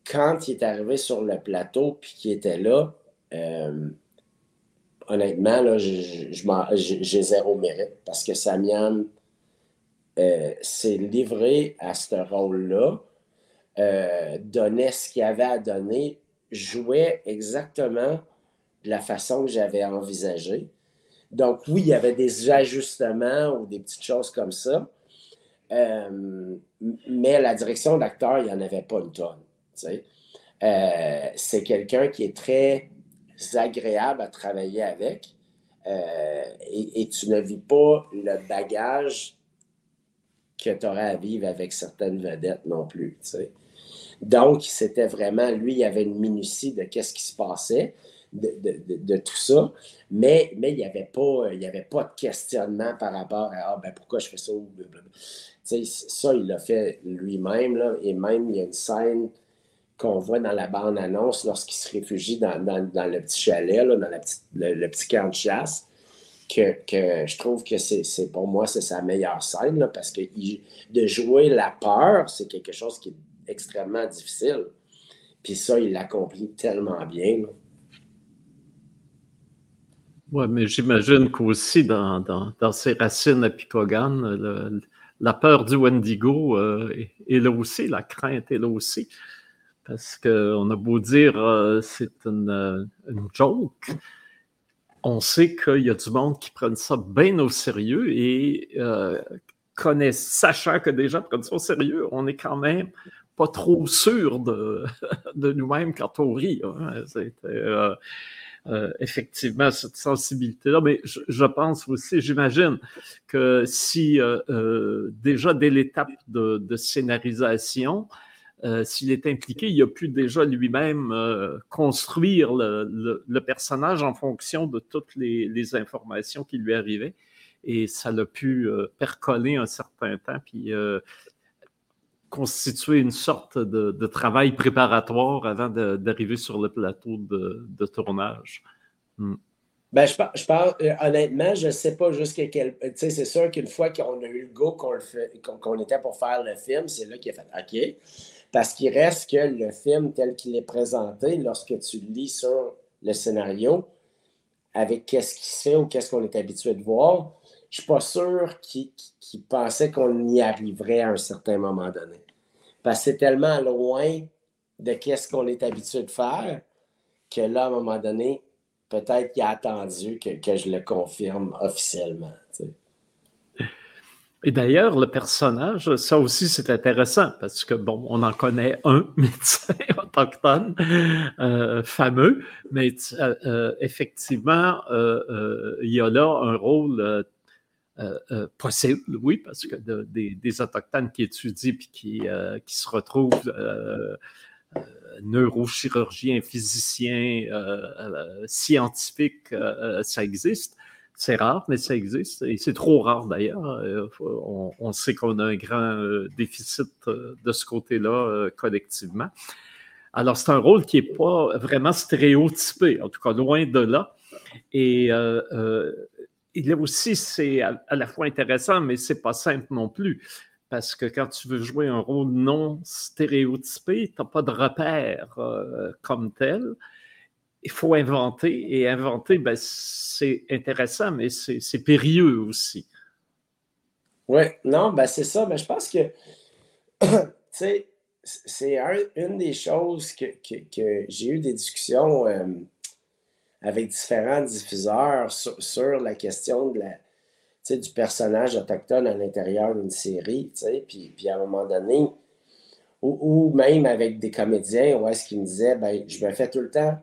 quand il est arrivé sur le plateau, puis qu'il était là, honnêtement, là, j'ai zéro mérite parce que Samian euh, s'est livré à ce rôle-là, euh, donnait ce qu'il avait à donner, jouait exactement de la façon que j'avais envisagé. Donc, oui, il y avait des ajustements ou des petites choses comme ça, euh, mais la direction d'acteur, il n'y en avait pas une tonne. c'est quelqu'un qui est très agréable à travailler avec. Euh, et, tu ne vis pas le bagage que tu aurais à vivre avec certaines vedettes non plus. Donc, c'était vraiment, lui, il avait une minutie de qu'est-ce qui se passait, de, tout ça, mais, mais il n'y avait, pas, avait pas de questionnement par rapport à ah, ben, pourquoi je fais ça. Ça, il l'a fait lui-même, et même il y a une scène qu'on voit dans la bande-annonce lorsqu'il se réfugie dans, le petit chalet, dans le, petit camp de chasse, que, je trouve que c'est pour moi, c'est sa meilleure scène, parce que de jouer la peur, c'est quelque chose qui est extrêmement difficile. Puis ça, il l'accomplit tellement bien. Oui, mais j'imagine qu'aussi dans, dans, ses racines à Picogan, la peur du Wendigo euh, est là aussi, la crainte est là aussi. Parce qu'on a beau dire euh, c'est euh, une, joke, on sait qu'il y a du monde qui prennent ça bien au sérieux et euh, sachant que des gens prennent ça au sérieux, on est quand même pas trop sûr de, nous-mêmes quand on rit. Hein. Effectivement cette sensibilité-là. Mais je, pense aussi, j'imagine que si déjà dès l'étape de, scénarisation, euh, s'il est impliqué, il a pu déjà lui-même euh, construire le, personnage en fonction de toutes les, informations qui lui arrivaient. Et ça l'a pu euh, percoler un certain temps, puis constituer une sorte de, travail préparatoire avant d'arriver sur le plateau de, tournage? Hmm. Ben, je, je parle, honnêtement, je ne sais pas jusqu'à quel. Tu sais, c'est sûr qu'une fois qu'on a eu le go qu'on était pour faire le film, c'est là qu'il a fait OK. Parce qu'il reste que le film tel qu'il est présenté, lorsque tu lis sur le scénario, avec qu'est-ce qui se fait ou qu'est-ce qu'on est habitué de voir, je suis pas sûr qu'ils pensaient qu'on y arriverait à un certain moment donné. Parce que c'est tellement loin de qu'est-ce qu'on est habitué de faire que là, à un moment donné, peut-être qu'il a attendu que, je le confirme officiellement. Et d'ailleurs, le personnage, ça aussi c'est intéressant parce que, bon, on en connaît un médecin autochtone euh, fameux, mais euh, euh, effectivement, il y a là un rôle possible, oui, parce que des, Autochtones qui étudient puis qui, qui se retrouvent neurochirurgiens, physiciens, scientifiques, ça existe. C'est rare, mais ça existe. Et c'est trop rare d'ailleurs. Euh, on, sait qu'on a un grand euh, déficit euh, de ce côté-là collectivement. Alors, c'est un rôle qui n'est pas vraiment stéréotypé, en tout cas loin de là. Et il est aussi, c'est à, la fois intéressant, mais c'est pas simple non plus. Parce que quand tu veux jouer un rôle non stéréotypé, tu n'as pas de repère comme tel il faut inventer. Et inventer, ben, c'est intéressant, mais c'est périlleux aussi. Oui, non, ben c'est ça. Mais je pense que, c'est une des choses que, j'ai eu des discussions euh, avec différents diffuseurs sur, la question de la, du personnage autochtone à l'intérieur d'une série, puis, puis à un moment donné, ou, même avec des comédiens, où est-ce qu'ils me disaient, ben, je me fais tout le temps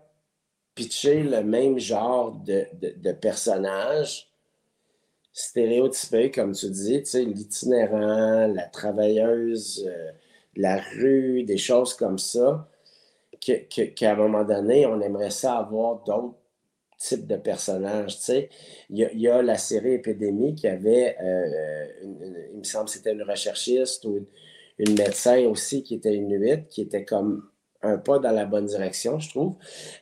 pitcher le même genre de, de, personnage stéréotypé, comme tu dis, l'itinérant, la travailleuse, euh, la rue, des choses comme ça, qu'à que, un moment donné, on aimerait ça avoir d'autres types de personnages. Tu sais. Il, y a, la série Épidémie qui avait, euh, il me semble c'était une recherchiste ou une, médecin aussi qui était une nuit, qui était comme un pas dans la bonne direction, je trouve.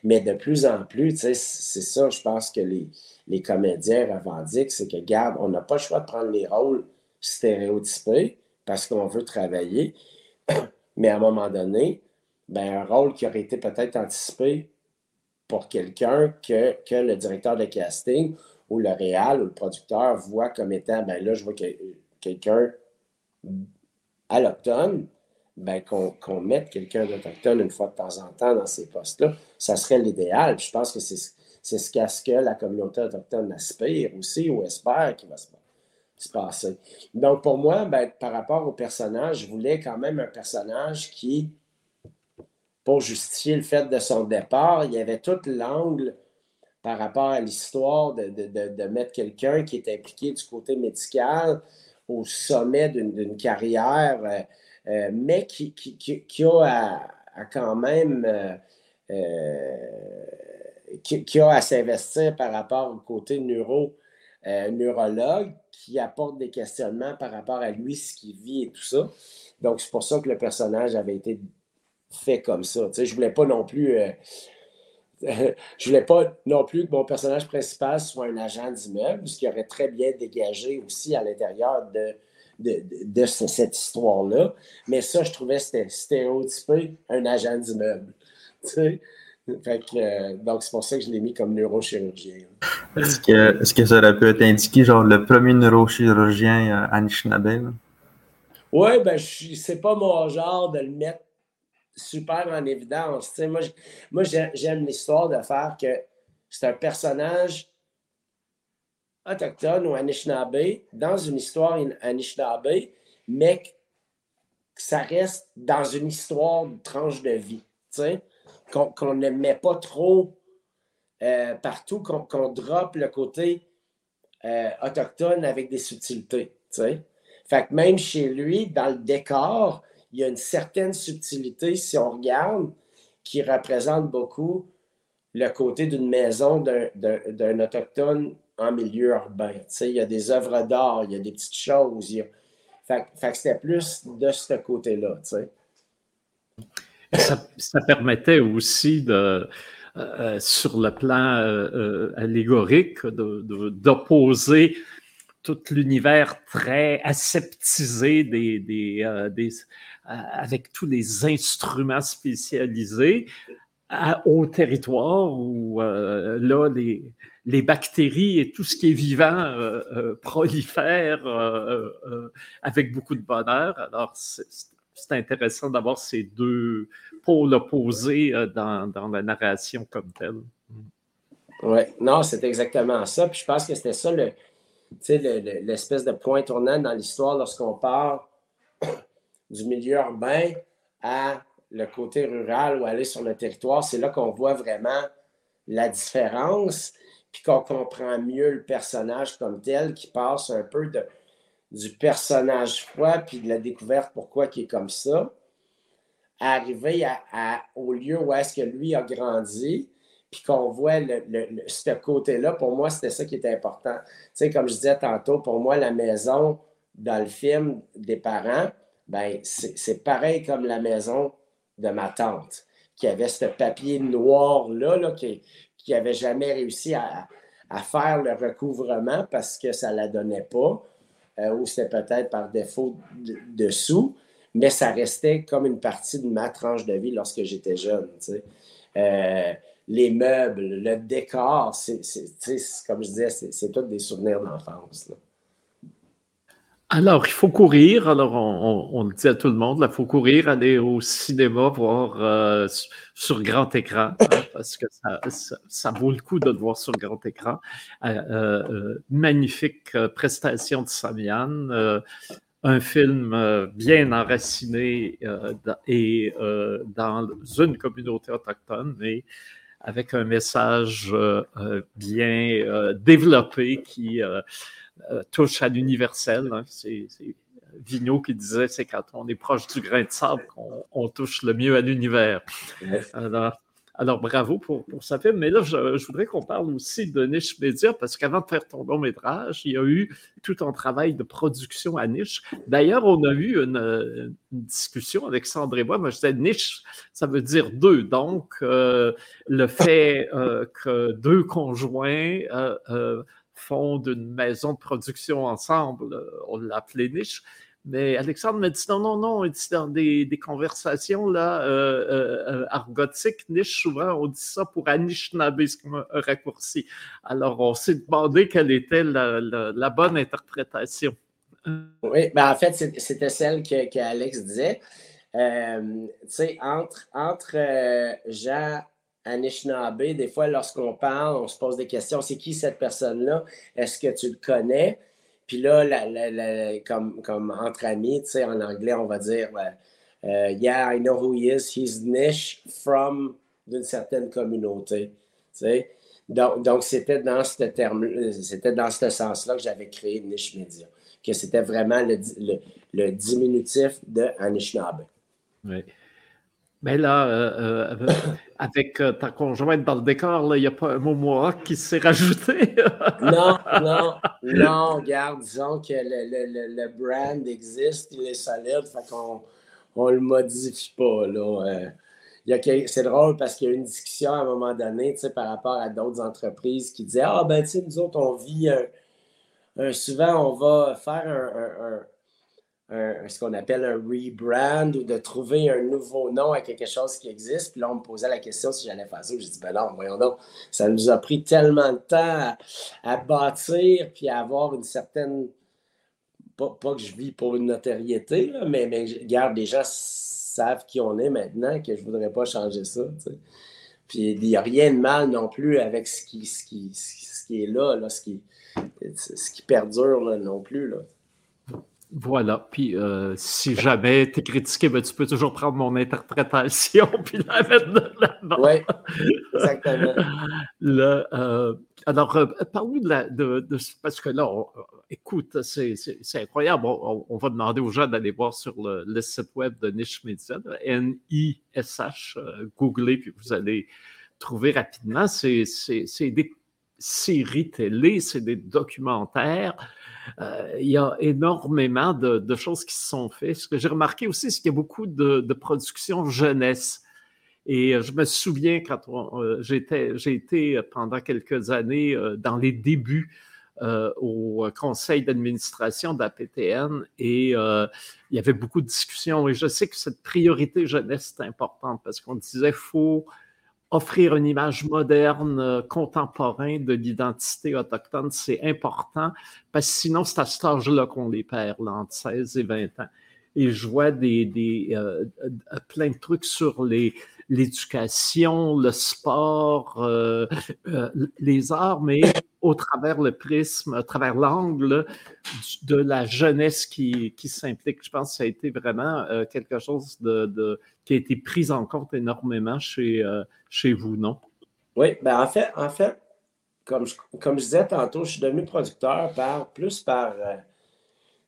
Mais de plus en plus, c'est ça, je pense que les, les comédiens revendiquent, c'est que, garde, on n'a pas le choix de prendre les rôles stéréotypés parce qu'on veut travailler. Mais à un moment donné, ben, un rôle qui aurait été peut-être anticipé pour quelqu'un que, que, le directeur de casting ou le réal ou le producteur voit comme étant, ben là, je vois que, quelqu'un l'automne ben, qu'on mette quelqu'un d'autochtone une fois de temps en temps dans ces postes-là, ça serait l'idéal. Je pense que c'est ce qu'à ce que la communauté autochtone aspire aussi ou espère qu'il va se, passer. Donc, pour moi, ben, par rapport au personnage, je voulais quand même un personnage qui, pour justifier le fait de son départ, il y avait tout l'angle par rapport à l'histoire de, de, mettre quelqu'un qui est impliqué du côté médical au sommet d'une carrière. Euh, euh, mais qui, qui, a à, quand même euh, qui, a à s'investir par rapport au côté neuro, neurologue, qui apporte des questionnements par rapport à lui, ce qu'il vit et tout ça. Donc, c'est pour ça que le personnage avait été fait comme ça. Tu sais, je voulais pas non plus. je voulais pas non plus que mon personnage principal soit un agent d'immeuble, ce qui aurait très bien dégagé aussi à l'intérieur de de, cette histoire-là. Mais ça, je trouvais c'était stéréotypé un agent d'immeuble. Euh, donc, c'est pour ça que je l'ai mis comme neurochirurgien. Est-ce que, est que, ça aurait pu être indiqué, genre, le premier neurochirurgien euh, Anishinaabe? Oui, ben, c'est pas mon genre de le mettre super en évidence. moi, moi j'aime l'histoire de faire que c'est un personnage autochtone ou Anishinaabe dans une histoire Anishinaabe, mais que ça reste dans une histoire de tranche de vie, qu'on ne met pas trop euh, partout, qu'on qu drop le côté euh, autochtone avec des subtilités. Fait que même chez lui, dans le décor, il y a une certaine subtilité, si on regarde, qui représente beaucoup le côté d'une maison d'un autochtone en milieu urbain. il y a des œuvres d'art, il y a des petites choses. Fait, que c'était plus de ce côté-là. Ça, permettait aussi de, euh, euh, sur le plan euh, allégorique d'opposer tout l'univers très aseptisé des, des avec tous les instruments spécialisés au territoire où euh, là, les, les, bactéries et tout ce qui est vivant euh, euh, prolifèrent avec beaucoup de bonheur. Alors, c'est intéressant d'avoir ces deux pôles opposés dans, dans, la narration comme telle. Oui, non, c'est exactement ça. Puis je pense que c'était ça l'espèce de point tournant dans l'histoire lorsqu'on part du milieu urbain à le côté rural ou aller sur le territoire, c'est là qu'on voit vraiment la différence, puis qu'on comprend mieux le personnage comme tel, qui passe un peu de, du personnage froid, puis de la découverte pourquoi il est comme ça, à arriver à, au lieu où est-ce que lui a grandi, puis qu'on voit le, ce côté-là, pour moi, c'était ça qui était important. Tu sais, comme je disais tantôt, pour moi, la maison dans le film des parents, ben, c'est pareil comme la maison de ma tante, qui avait ce papier noir-là, là, qui n'avait jamais réussi à, faire le recouvrement parce que ça ne la donnait pas, euh, ou c'était peut-être par défaut de, mais ça restait comme une partie de ma tranche de vie lorsque j'étais jeune. Euh, les meubles, le décor, c'est, comme je disais, c'est tous des souvenirs d'enfance. Alors, il faut courir. Alors, on, le dit à tout le monde, il faut courir, aller au cinéma, voir euh, sur grand écran, hein, parce que ça, vaut le coup de le voir sur grand écran. Euh, euh, magnifique prestation de Samian, un film bien enraciné et dans une communauté autochtone, mais avec un message bien développé qui euh, touche à l'universel. Hein. C'est Vigneault qui disait c'est quand on est proche du grain de sable qu'on touche le mieux à l'univers. Alors, bravo pour, pour ça film. Mais là, je, voudrais qu'on parle aussi de Niche Média parce qu'avant de faire ton long métrage, il y a eu tout un travail de production à Niche. D'ailleurs, on a eu une, discussion avec Sandré et moi. Moi, je disais Niche, ça veut dire deux. Donc, euh, le fait euh, que deux conjoints font d'une maison de production ensemble. Euh, on l'appelait niche. Mais Alexandre m'a dit non, non, non. Il dit dans des, conversations là, euh, euh, argotiques, niche, souvent on dit ça pour Anishinaabe, c'est un, raccourci. Alors on s'est demandé quelle était la, bonne interprétation. Oui, ben en fait, c'était celle que, Alex disait. tu sais, entre, entre Jean Anishinaabe, des fois, lorsqu'on parle, on se pose des questions. C'est qui cette personne-là? Est-ce que tu le connais? Puis là, comme, entre amis, tu sais, en anglais, on va dire euh, Yeah, I know who he is. He's niche from d'une certaine communauté. Tu sais? Donc, c'était dans ce terme, c'était dans ce sens-là que j'avais créé Niche Media, que c'était vraiment le, le, diminutif de Anishinaabe. Oui. Mais là, euh, euh, avec euh, ta conjointe dans le décor, il n'y a pas un mot Mohawk qui s'est rajouté. non, non, non. Regarde, disons que le, brand existe, il est solide, fait qu'on ne le modifie pas. Là. c'est drôle parce qu'il y a eu une discussion à un moment donné par rapport à d'autres entreprises qui disaient Ah, ben, tu sais, nous autres, on vit souvent, on va faire un ce qu'on appelle un rebrand ou de trouver un nouveau nom à quelque chose qui existe. Puis là, on me posait la question si j'allais faire ça. J'ai dit, ben non, voyons donc, ça nous a pris tellement de temps à, bâtir puis à avoir une certaine. Pas, que je vis pour une notoriété, mais, mais regarde, les gens savent qui on est maintenant, que je ne voudrais pas changer ça. Puis il n'y a rien de mal non plus avec ce qui, ce qui, ce qui est là, là ce, qui, ce qui perdure non plus. Là. Voilà. Puis euh, si jamais tu es critiqué, ben, tu peux toujours prendre mon interprétation puis la mettre de l'avant. Oui, exactement. Euh, alors, euh, parle-nous de, la, de, Parce que là, écoute, c'est incroyable. On, va demander aux gens d'aller voir sur le, site web de Niche Media, N-I-S-H, googlez, puis vous allez trouver rapidement. C'est des séries télé, c'est des documentaires euh, il y a énormément de, choses qui se sont faites. Ce que j'ai remarqué aussi, c'est qu'il y a beaucoup de, de productions jeunesse. Et euh, je me souviens quand euh, j'étais, pendant quelques années dans les débuts au conseil d'administration d'APTN et il y avait beaucoup de discussions. Et je sais que cette priorité jeunesse est importante parce qu'on disait faut offrir une image moderne, euh, contemporaine de l'identité autochtone, c'est important, parce que sinon, c'est à cet âge-là qu'on les perd, là, entre 16 et 20 ans. Et je vois des, des euh, plein de trucs sur les, l'éducation, le sport, euh, les arts, mais au travers le prisme, à travers l'angle de la jeunesse qui, qui s'implique. Je pense que ça a été vraiment quelque chose de, qui a été pris en compte énormément chez, chez vous, non? Oui, ben en fait, en fait comme, je, comme je disais tantôt, je suis devenu producteur par plus par euh,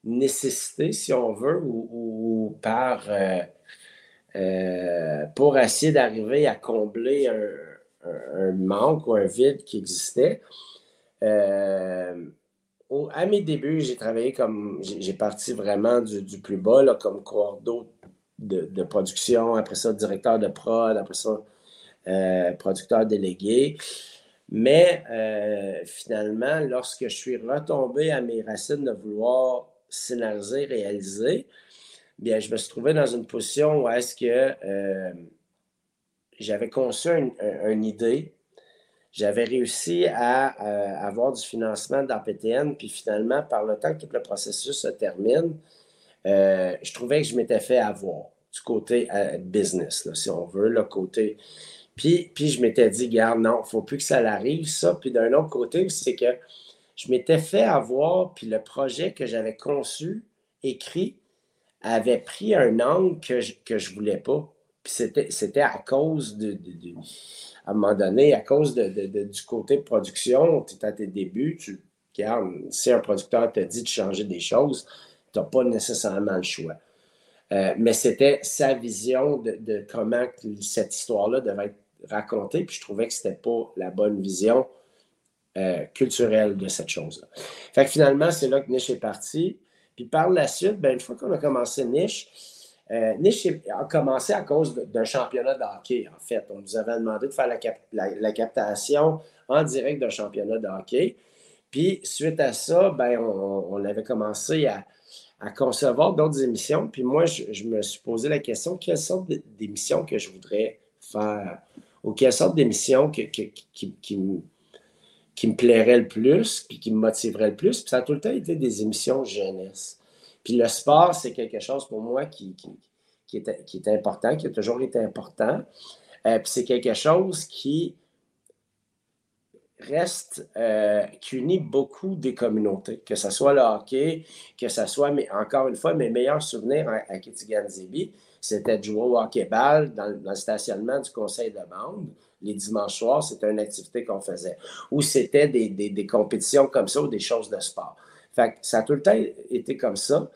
nécessité, si on veut, ou, par euh, euh, pour essayer d'arriver à combler un, manque ou un vide qui existait. à mes débuts, j'ai travaillé comme j'ai parti vraiment du, plus bas, comme cordeau de, de, production, après ça, directeur de prod, après ça, euh, producteur délégué. Mais euh, finalement, lorsque je suis retombé à mes racines de vouloir scénariser, réaliser, bien, je me suis trouvé dans une position où est-ce que euh, j'avais conçu une, idée, j'avais réussi à avoir du financement dans PTN, puis finalement, par le temps que tout le processus se termine, je trouvais que je m'étais fait avoir du côté business, si on veut, le côté puis, je m'étais dit, garde, non, il ne faut plus que ça arrive, ça. Puis d'un autre côté, c'est que je m'étais fait avoir, puis le projet que j'avais conçu, écrit, avait pris un angle que je ne voulais pas. Puis c'était à cause de, À un moment donné, à cause du côté de production, tu es à tes débuts, tu si un producteur te dit de changer des choses, tu n'as pas nécessairement le choix. Euh, mais c'était sa vision de, comment cette histoire-là devait être raconter, puis je trouvais que c'était pas la bonne vision euh, culturelle de cette chose-là. Fait que finalement, c'est là que Niche est parti. Puis par la suite, ben, une fois qu'on a commencé Niche, euh, Niche a commencé à cause d'un championnat de hockey, en fait. On nous avait demandé de faire la, captation en direct d'un championnat de hockey. Puis suite à ça, ben, on, avait commencé à, concevoir d'autres émissions. Puis moi, je, me suis posé la question, quelle sorte d'émissions que je voudrais faire? Ou quelle sorte d'émission qui, qui, me plairait le plus, puis qui me motiverait le plus. Puis ça a tout le temps été des émissions jeunesse. Puis le sport, c'est quelque chose pour moi qui, qui, est, qui est important, qui a toujours été important. Euh, puis c'est quelque chose qui reste, euh, qui unit beaucoup des communautés, que ce soit le hockey, que ce soit, mais encore une fois, mes meilleurs souvenirs à, à Kitigan-Zibi, c'était de jouer au hockey-ball dans, le stationnement du conseil de bande. Les dimanches soirs, c'était une activité qu'on faisait. Ou c'était des, compétitions comme ça ou des choses de sport. Fait ça a tout le temps été comme ça.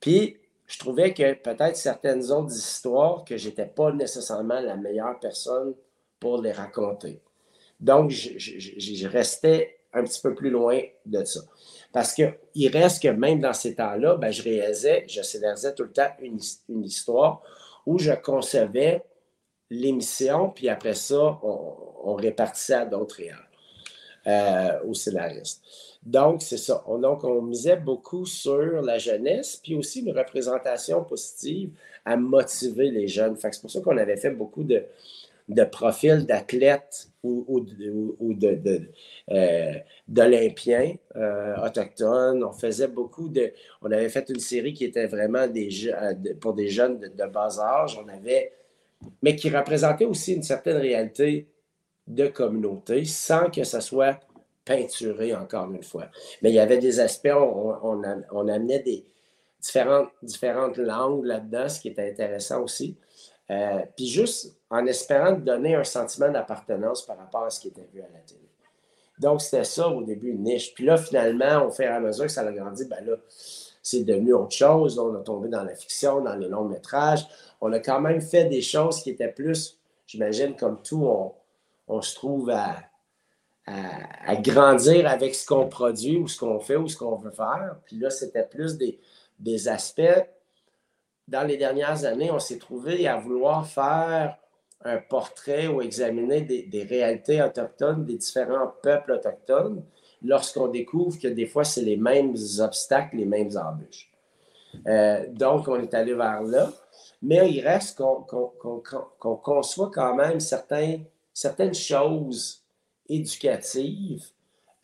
Puis, je trouvais que peut-être certaines autres histoires que je n'étais pas nécessairement la meilleure personne pour les raconter. Donc, je, restais un petit peu plus loin de ça. Parce qu'il reste que même dans ces temps-là, ben, je réalisais, je scénarisais tout le temps une, histoire où je concevais l'émission, puis après ça, on, répartissait à d'autres réels, euh, aux scénaristes. Donc, c'est ça. On, donc, on misait beaucoup sur la jeunesse, puis aussi une représentation positive à motiver les jeunes. c'est pour ça qu'on avait fait beaucoup de, de profils d'athlètes ou, euh, d'Olympiens euh, autochtones. On faisait beaucoup de. On avait fait une série qui était vraiment des, euh, pour des jeunes de, bas âge. On avait. Mais qui représentait aussi une certaine réalité de communauté sans que ça soit peinturé encore une fois. Mais il y avait des aspects, on, on, amenait des différentes, différentes langues là-dedans, ce qui était intéressant aussi. puis juste en espérant donner un sentiment d'appartenance par rapport à ce qui était vu à la télé. Donc, c'était ça au début, une niche. Puis là, finalement, au fur et à mesure que ça a grandi, ben là, c'est devenu autre chose. On a tombé dans la fiction, dans les longs métrages. On a quand même fait des choses qui étaient plus, j'imagine, comme tout, on, se trouve à, grandir avec ce qu'on produit ou ce qu'on fait ou ce qu'on veut faire. Puis là, c'était plus des aspects. Dans les dernières années, on s'est trouvé à vouloir faire un portrait ou examiner des, réalités autochtones des différents peuples autochtones lorsqu'on découvre que des fois, c'est les mêmes obstacles, les mêmes embûches. Euh, donc, on est allé vers là, mais il reste qu'on conçoit quand même certaines choses éducatives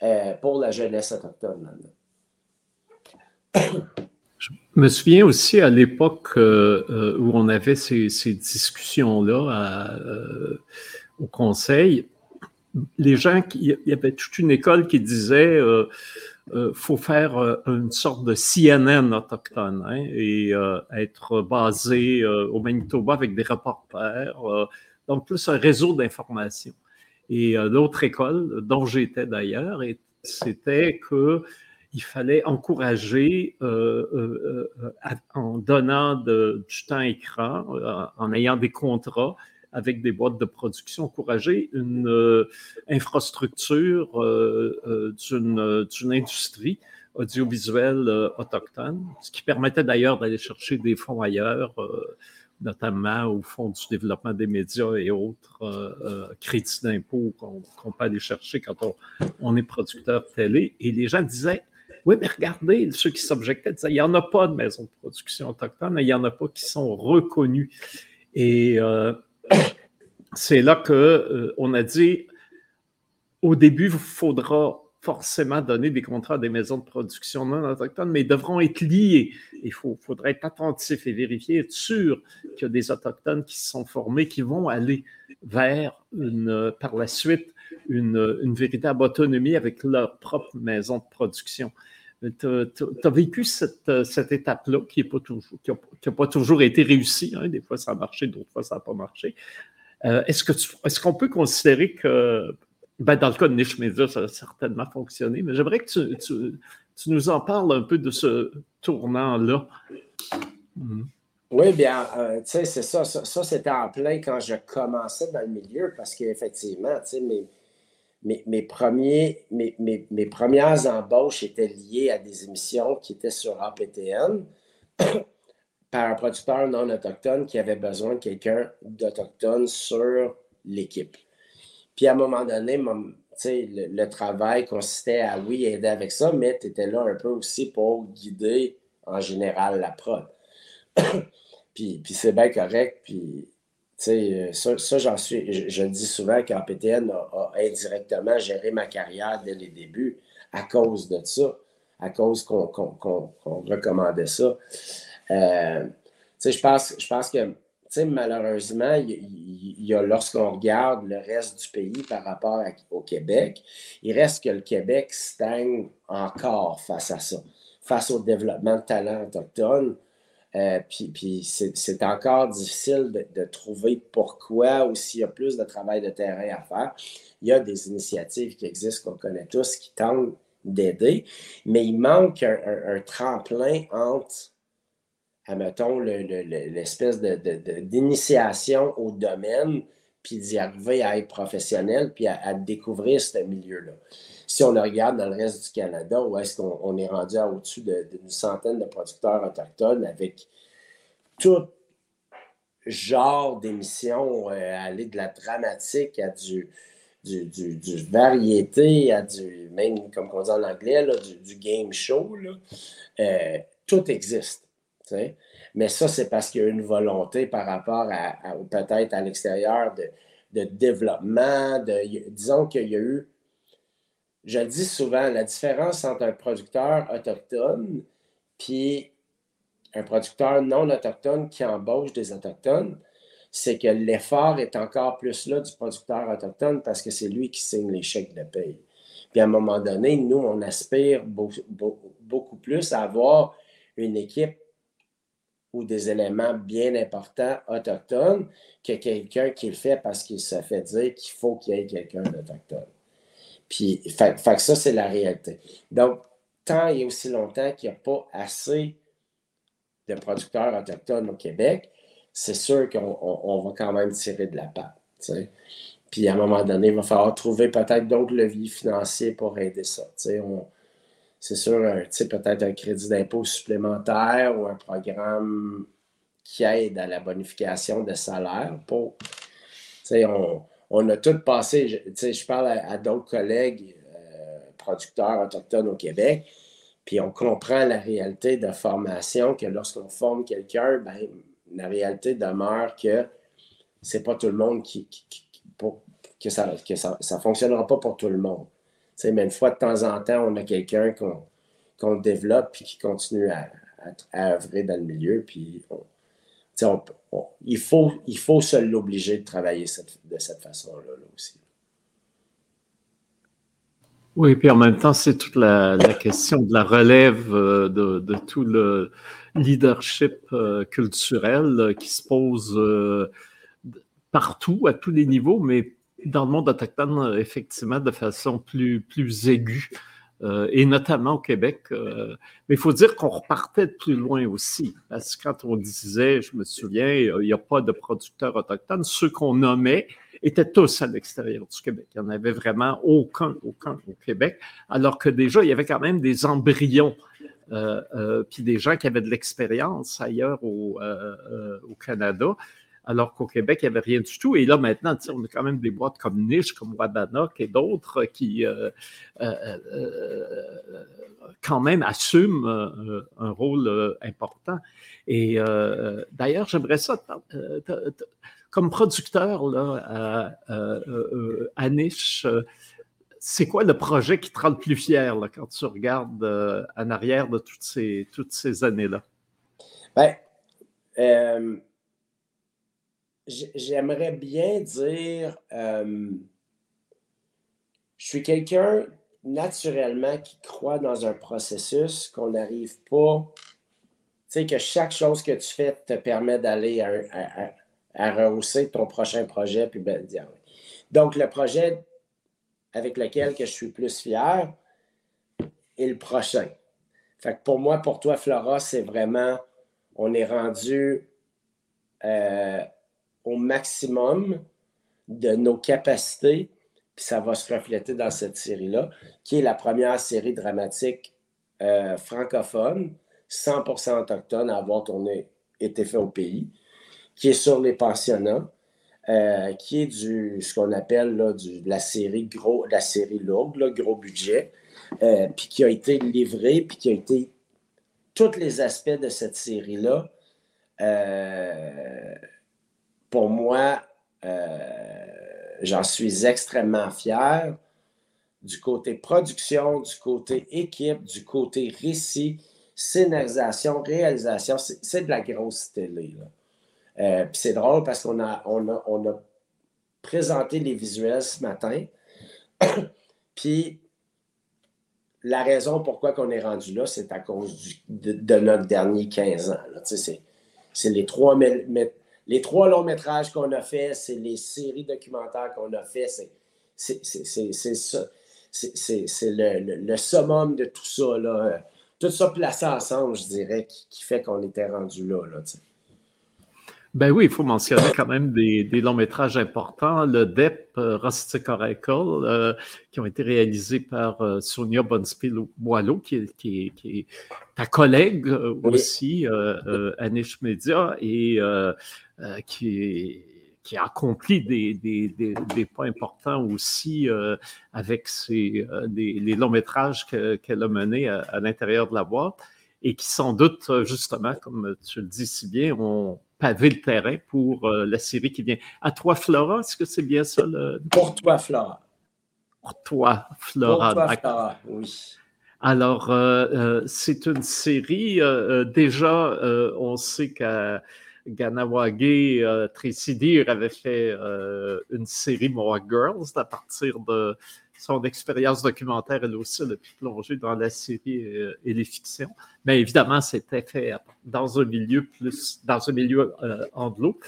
euh, pour la jeunesse autochtone. Je me souviens aussi à l'époque euh, où on avait ces, discussions-là au conseil, les gens, il y avait toute une école qui disait euh, faut faire euh, une sorte de CNN autochtone hein, et euh, être basé au Manitoba avec des reporters, donc plus un réseau d'information. Et l'autre école, dont j'étais d'ailleurs, c'était que il fallait encourager en donnant du temps écran, en ayant des contrats, avec des boîtes de production, encourager une euh, infrastructure euh, euh, d'une industrie audiovisuelle autochtone, ce qui permettait d'ailleurs d'aller chercher des fonds ailleurs, notamment au Fonds du développement des médias et autres crédits d'impôt qu'on peut aller chercher quand on, on, est producteur télé. Et les gens disaient, oui, mais regardez, ceux qui s'objectaient disaient, il n'y en a pas de maisons de production autochtone, mais il n'y en a pas qui sont reconnus. Et c'est là qu'on euh, a dit au début, il faudra forcément donner des contrats à des maisons de production non autochtones, mais ils devront être liés. Il faudrait être attentif et vérifier, être sûr qu'il y a des Autochtones qui se sont formés, qui vont aller vers une, par la suite une, véritable autonomie avec leur propre maison de production. Tu as, vécu cette, étape-là qui n'a pas, toujours, été réussie. Hein. Des fois, ça a marché, d'autres fois, ça n'a pas marché. Euh, est-ce qu'on peut considérer que, ben, dans le cas de Niche Media, ça a certainement fonctionné, mais j'aimerais que tu, nous en parles un peu de ce tournant-là. Hmm. Oui, bien, euh, tu sais, c'est ça. Ça, c'était en plein quand je commençais dans le milieu parce qu'effectivement, tu sais, mes, mes, premiers, mes, mes, premières embauches étaient liées à des émissions qui étaient sur APTN par un producteur non autochtone qui avait besoin de quelqu'un d'autochtone sur l'équipe. Puis à un moment donné, le, le, travail consistait à, oui, aider avec ça, mais tu étais là un peu aussi pour guider en général la prod. puis, puis c'est bien correct. Puis, ça, ça j'en suis, je, le dis souvent qu'APTN a, a, indirectement géré ma carrière dès les débuts à cause de ça, à cause qu'on recommandait ça. Euh, je pense, je pense que malheureusement, y, lorsqu'on regarde le reste du pays par rapport au Québec, il reste que le Québec stagne encore face à ça, face au développement de talents autochtones. Euh, puis, c'est encore difficile de, de, trouver pourquoi ou s'il y a plus de travail de terrain à faire. Il y a des initiatives qui existent, qu'on connaît tous, qui tentent d'aider, mais il manque un tremplin entre admettons, l'espèce d'initiation au domaine, puis d'y arriver à être professionnel, puis à, découvrir ce milieu-là. Si on le regarde dans le reste du Canada, où est-ce qu'on est rendu à au-dessus d'une centaine de producteurs autochtones avec tout genre d'émissions, euh, aller de la dramatique à du, du, variété, à du, même comme on dit en anglais, du, game show, euh, tout existe. Mais ça, c'est parce qu'il y a une volonté par rapport à, peut-être à l'extérieur de, développement. De, disons qu'il y a eu, je le dis souvent, la différence entre un producteur autochtone puis un producteur non autochtone qui embauche des autochtones, c'est que l'effort est encore plus là du producteur autochtone parce que c'est lui qui signe les chèques de paye. Puis à un moment donné, nous, on aspire beaucoup plus à avoir une équipe ou des éléments bien importants autochtones que quelqu'un qui le fait parce qu'il se fait dire qu'il faut qu'il y ait quelqu'un d'autochtone. Puis, fait, que ça, c'est la réalité. Donc, tant et aussi longtemps qu'il n'y a pas assez de producteurs autochtones au Québec, c'est sûr qu'on va quand même tirer de la patte. Puis à un moment donné, il va falloir trouver peut-être d'autres leviers financiers pour aider ça. C'est sûr, peut-être un crédit d'impôt supplémentaire ou un programme qui aide à la bonification de salaire pour. On, on a tout passé. Je, parle à, d'autres collègues euh, producteurs autochtones au Québec, puis on comprend la réalité de formation que lorsqu'on forme quelqu'un, ben, la réalité demeure que c'est pas tout le monde qui, que ça ne fonctionnera pas pour tout le monde. mais une fois de temps en temps, on a quelqu'un qu'on développe et qui continue à, à, œuvrer dans le milieu. Puis il, faut, il faut se l'obliger de travailler de cette façon-là aussi. Oui, puis en même temps, c'est toute la, question de la relève euh, de, tout le leadership euh, culturel euh, qui se pose partout, à tous les niveaux, mais dans le monde autochtone, effectivement, de façon plus, plus aiguë. Et notamment au Québec. mais il faut dire qu'on repartait de plus loin aussi, parce que quand on disait, je me souviens, il n'y a pas de producteurs autochtones, ceux qu'on nommait, étaient tous à l'extérieur du Québec. Il n'y en avait vraiment aucun, aucun au Québec, alors que déjà, il y avait quand même des embryons, euh, euh, puis des gens qui avaient de l'expérience ailleurs euh, au, Canada, alors qu'au Québec, il n'y avait rien du tout. Et là, maintenant, on a quand même des boîtes comme Niche, comme Wabanok et d'autres qui quand même assument un rôle important. Et d'ailleurs, j'aimerais ça comme producteur là, à, Niche, c'est quoi le projet qui te rend le plus fier quand tu regardes euh, en arrière de toutes ces, années-là? Ben, euh, j'aimerais bien dire, euh, je suis quelqu'un naturellement qui croit dans un processus qu'on n'arrive pas, tu sais, que chaque chose que tu fais te permet d'aller à, à rehausser ton prochain projet. Puis ben, Donc, le projet avec lequel que je suis plus fier est le prochain. Fait que pour moi, pour toi, Flora, c'est vraiment, on est rendu euh, au maximum de nos capacités, puis ça va se refléter dans cette série-là, qui est la première série dramatique euh, francophone, 100% autochtone à avoir tourné, été fait au pays qui est sur les pensionnats, euh, qui est du ce qu'on appelle là, du, la série gros, la série lourde, gros budget, euh, puis qui a été livré, puis qui a été tous les aspects de cette série-là. Pour moi, j'en suis extrêmement fier du côté production, du côté équipe, du côté récit, scénarisation, réalisation. C'est de la grosse télé. Euh, c'est drôle parce qu'on a, on a, présenté les visuels ce matin. Puis la raison pourquoi on est rendu là, c'est à cause de, notre dernier 15 ans. C'est les trois, les trois longs métrages qu'on a fait, c'est les séries documentaires qu'on a fait. C'est ça. C'est le, le, summum de tout ça. Là. Tout ça placé ensemble, je dirais, qui, fait qu'on était rendu là. là ben oui, il faut mentionner quand même des, longs métrages importants. Le DEP euh, Rustic Oracle, euh, qui ont été réalisés par euh, Sonia Bonspil-Boileau, qui, qui, qui, est ta collègue aussi, Anish Media, et qui, qui a accompli des, des, des, points importants aussi avec ses, les longs métrages qu'elle a menés à, à l'intérieur de la boîte et qui sans doute, justement, comme tu le dis si bien, ont pavé le terrain pour euh, la série qui vient. À toi, Flora, est-ce que c'est bien ça? Le... Pour toi, Flora. Pour toi, Flora. Pour toi, Flora, oui. Alors, euh, euh, c'est une série, déjà, on sait qu'à Ganawage, Tracy Deer avait fait une série More Girls à partir de son expérience documentaire, elle aussi, elle a pu plonger dans la série euh, et les fictions. Mais évidemment, c'était fait dans un milieu plus, dans un milieu euh, anglo.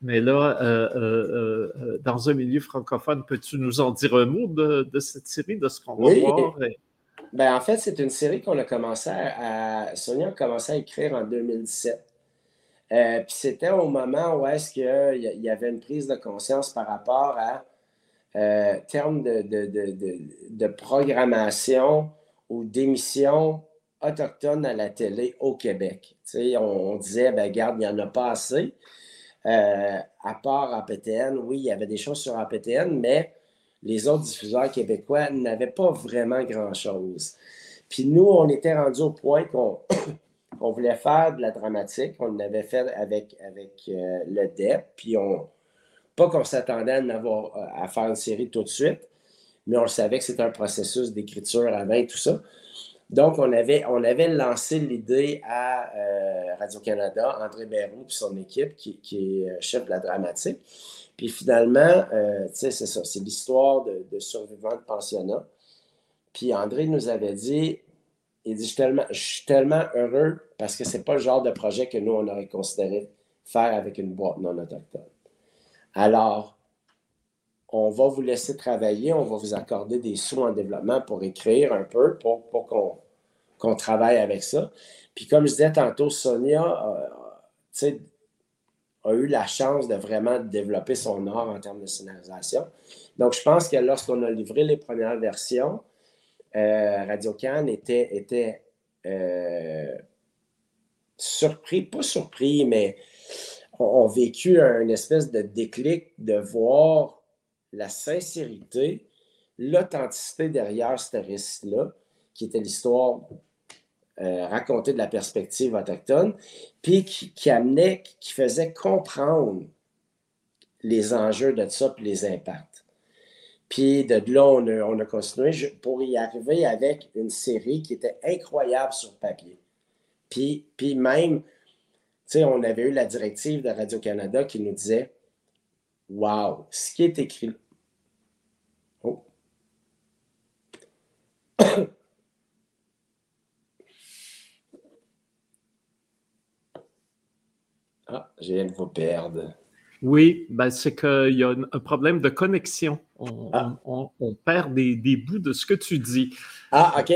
Mais là, euh, dans un milieu francophone, peux-tu nous en dire un mot de, cette série, de ce qu'on va voir? Ben, en fait, c'est une série qu'on a commencé à, Sonia a commencé à écrire en 2017. puis c'était au moment où est-ce qu'il y avait une prise de conscience par rapport à euh, termes de, de, programmation ou d'émissions autochtones à la télé au Québec. On, on, disait, ben garde, il n'y en a pas assez. Euh, à part APTN, oui, il y avait des choses sur APTN, mais les autres diffuseurs québécois n'avaient pas vraiment grand-chose. Puis nous, on était rendu au point qu'on voulait faire de la dramatique. On l'avait fait avec, avec euh, le DEP, puis on, Pas qu'on s'attendait à, à faire une série tout de suite, mais on savait que c'était un processus d'écriture avant et tout ça. Donc, on avait, lancé l'idée à euh, Radio-Canada, André Béroux et son équipe, qui, est euh, chef de la dramatique. Puis finalement, euh, tu sais, c'est ça, c'est l'histoire de, de survivants de pensionnat. Puis André nous avait dit, il dit, je suis tellement, je suis tellement heureux parce que c'est pas le genre de projet que nous, on aurait considéré faire avec une boîte non autochtone. Alors, on va vous laisser travailler, on va vous accorder des sous en développement pour écrire un peu, pour, qu'on travaille avec ça. Puis comme je disais tantôt, Sonia euh, a eu la chance de vraiment développer son art en termes de scénarisation. Donc je pense que lorsqu'on a livré les premières versions, euh, Radio Can était, était euh, surpris, pas surpris, mais ont vécu un espèce de déclic de voir la sincérité, l'authenticité derrière ce récit-là, qui était l'histoire euh, racontée de la perspective autochtone, puis qui, amenait, qui faisait comprendre les enjeux de ça, puis les impacts. Puis de là, on a, continué pour y arriver avec une série qui était incroyable sur papier. Puis, puis même, sais, on avait eu la directive de Radio-Canada qui nous disait Wow, ce qui est écrit. Oh. ah, j'ai de vous perdre. Oui, ben c'est qu'il y a un problème de connexion. On, ah. perd des, bouts de ce que tu dis. Ah, OK.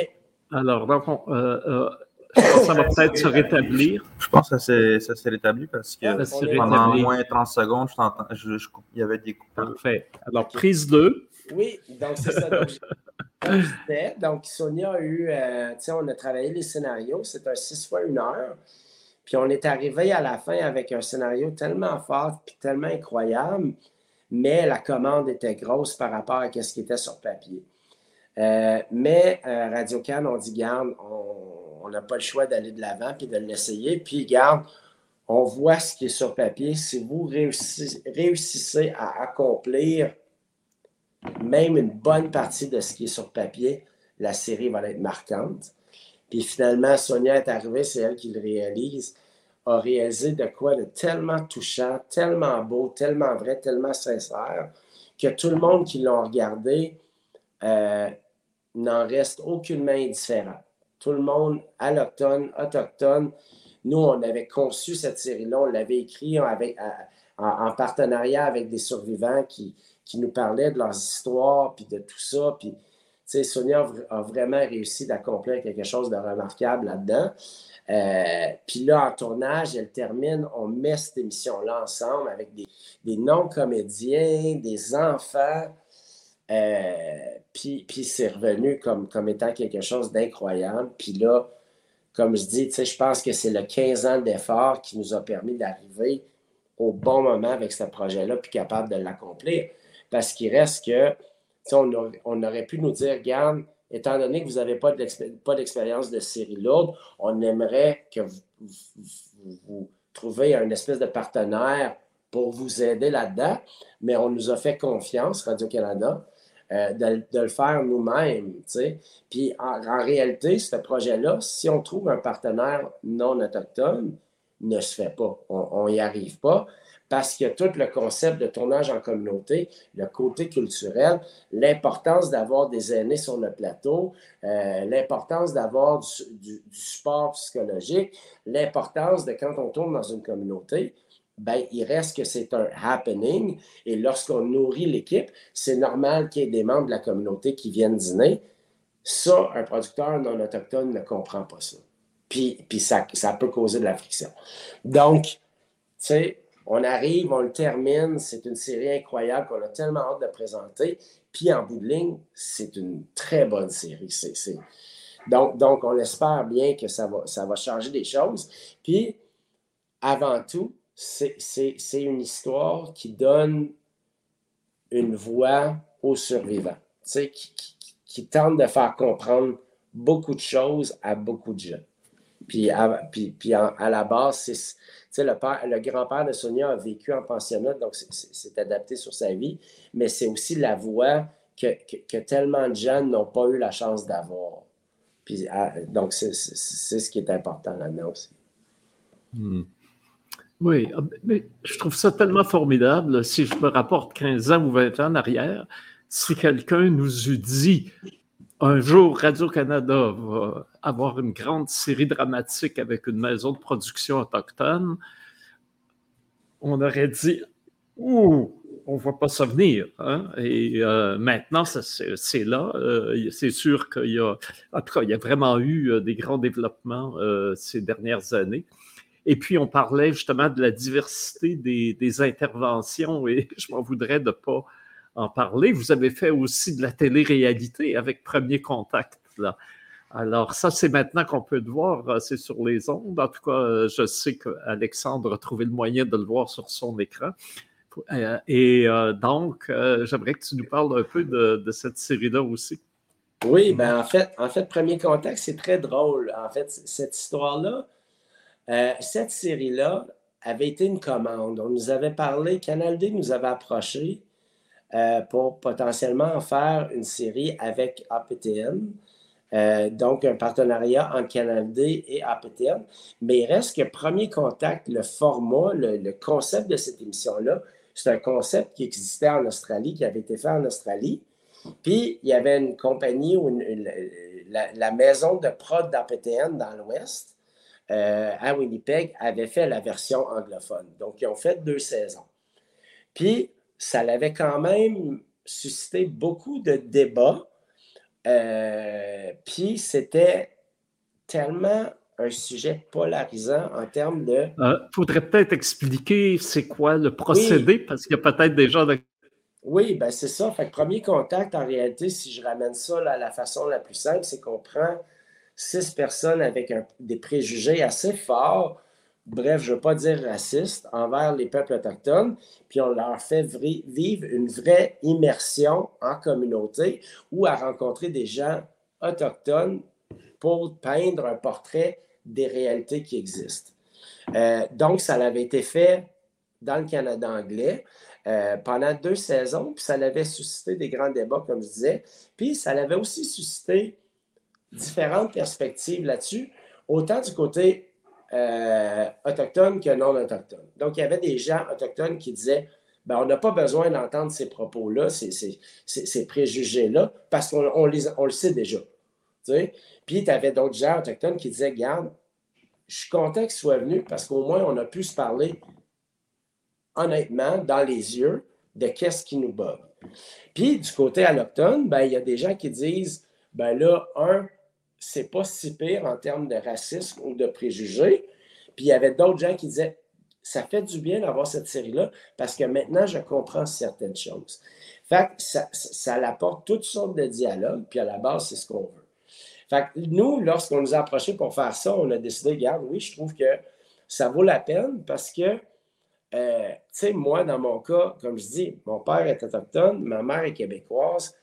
Alors, donc, euh, euh, ça va peut-être se rétablir. Je pense que ça s'est rétabli parce que pendant moins 30 secondes, je, il y avait des coupures. Parfait. Alors, prise 2. Oui, donc c'est ça. Donc, Sonia a eu, euh, tu sais, on a travaillé les scénarios, c'est un 6 fois une heure. Puis on est arrivé à la fin avec un scénario tellement fort puis tellement incroyable, mais la commande était grosse par rapport à ce qui était sur papier. Euh, mais euh, Radio Can, on dit, garde, on n'a pas le choix d'aller de l'avant puis de l'essayer. Puis, garde, on voit ce qui est sur papier. Si vous réussissez, à accomplir même une bonne partie de ce qui est sur papier, la série va être marquante. Puis finalement, Sonia est arrivée, c'est elle qui le réalise, a réalisé de quoi de tellement touchant, tellement beau, tellement vrai, tellement sincère, que tout le monde qui l'a regardé euh, n'en reste aucunement indifférent. Tout le monde, allochtone, autochtone, nous, on avait conçu cette série-là, on l'avait écrit en, partenariat avec des survivants qui, nous parlaient de leurs histoires, puis de tout ça. Puis, Sonia a vraiment réussi d'accomplir quelque chose de remarquable là-dedans. Euh, puis là, en tournage, elle termine, on met cette émission-là ensemble avec des non-comédiens, des enfants. Euh, puis, c'est revenu comme, comme étant quelque chose d'incroyable. Puis là, comme je dis, je pense que c'est le 15 ans d'effort qui nous a permis d'arriver au bon moment avec ce projet-là, puis capable de l'accomplir. Parce qu'il reste que, on, on, aurait pu nous dire, regarde, étant donné que vous n'avez pas d'expérience de série lourde, on aimerait que vous, vous, trouviez un espèce de partenaire pour vous aider là-dedans, mais on nous a fait confiance, Radio-Canada, euh, de, le faire nous-mêmes. Puis en, réalité, ce projet-là, si on trouve un partenaire non autochtone, ne se fait pas. On n'y arrive pas parce que tout le concept de tournage en communauté, le côté culturel, l'importance d'avoir des aînés sur le plateau, euh, l'importance d'avoir du, support psychologique, l'importance de quand on tourne dans une communauté, ben, il reste que c'est un happening. Et lorsqu'on nourrit l'équipe, c'est normal qu'il y ait des membres de la communauté qui viennent dîner. Ça, un producteur non autochtone ne comprend pas ça. Puis, puis ça, ça peut causer de la friction. Donc, tu sais, on arrive, on le termine. C'est une série incroyable qu'on a tellement hâte de présenter. Puis en bout de ligne, c'est une très bonne série. Donc, donc, on espère bien que ça va, ça va changer des choses. Puis, avant tout, c'est une histoire qui donne une voix aux survivants, qui, qui, tente de faire comprendre beaucoup de choses à beaucoup de gens. Puis à, puis, à la base, c'est, le, le grand-père de Sonia a vécu en pensionnat, donc c'est, adapté sur sa vie, mais c'est aussi la voix que, que, tellement de jeunes n'ont pas eu la chance d'avoir. Puis, donc, c'est, ce qui est important là-dedans aussi. Hmm. Oui, ah, mais je trouve ça tellement formidable. Si je me rapporte 15 ans ou 20 ans en arrière, si quelqu'un nous eût dit un jour Radio-Canada va avoir une grande série dramatique avec une maison de production autochtone, on aurait dit Ouh, on ne voit pas ça venir. Hein? Et euh, maintenant, c'est là. Euh, c'est sûr qu'il y a, a vraiment eu euh, des grands développements ces dernières années. Et puis, on parlait justement de la diversité des, interventions et je m'en voudrais de ne pas en parler. Vous avez fait aussi de la télé-réalité avec Premier Contact. Alors, ça, c'est maintenant qu'on peut le voir, euh, c'est sur les ondes. En tout cas, euh, je sais qu'Alexandre a trouvé le moyen de le voir sur son écran. Euh, et donc, j'aimerais que tu nous parles un peu de, cette série-là aussi. Oui, ben en fait, en fait, Premier Contact, c'est très drôle. En fait, cette histoire-là, euh, cette série-là avait été une commande. On nous avait parlé, Canal D nous avait approché euh, pour potentiellement en faire une série avec APTN. Euh, donc, un partenariat entre Canal D et APTN. Mais il reste que Premier Contact, le format, le, concept de cette émission-là, c'est un concept qui existait en Australie, qui avait été fait en Australie. Puis, il y avait une compagnie, ou la, la, maison de prod d'APTN dans l'Ouest, euh, à Winnipeg avait fait la version anglophone. Donc, ils ont fait deux saisons. Puis, ça l'avait quand même suscité beaucoup de débats. Euh, puis, c'était tellement un sujet polarisant en termes de... Il euh, faudrait peut-être expliquer c'est quoi le procédé, parce qu'il y a peut-être des gens... De... Oui, ben c'est ça. Fait que premier contact, en réalité, si je ramène ça à la façon la plus simple, c'est qu'on prend six personnes avec des préjugés assez forts, bref, je ne veux pas dire racistes, envers les peuples autochtones, puis on leur fait vivre une vraie immersion en communauté ou à rencontrer des gens autochtones pour peindre un portrait des réalités qui existent. Euh, donc, ça avait été fait dans le Canada anglais. Euh, pendant deux saisons, puis ça avait suscité des grands débats, comme je disais. Puis ça l'avait aussi suscité différentes perspectives là-dessus, autant du côté euh, autochtone que non autochtone. Donc, il y avait des gens autochtones qui disaient ben, on n'a pas besoin d'entendre ces propos-là, ces, préjugés-là, parce qu'on on le sait déjà. Puis, tu avais d'autres gens autochtones qui disaient Garde, je suis content qu'ils soient venus parce qu'au moins, on a pu se parler honnêtement, dans les yeux, de qu'est-ce qui nous bat. Puis, du côté alloctone, ben, il y a des gens qui disent ben là, un, c'est pas si pire en termes de racisme ou de préjugés. Puis il y avait d'autres gens qui disaient ça fait du bien d'avoir cette série-là parce que maintenant, je comprends certaines choses. Fait que ça, ça apporte toutes sortes de dialogues, puis à la base, c'est ce qu'on veut. Fait que nous, lorsqu'on nous a approchés pour faire ça, on a décidé, regarde, oui, je trouve que ça vaut la peine parce que, euh, tu sais, moi, dans mon cas, comme je dis, mon père est autochtone, ma mère est québécoise,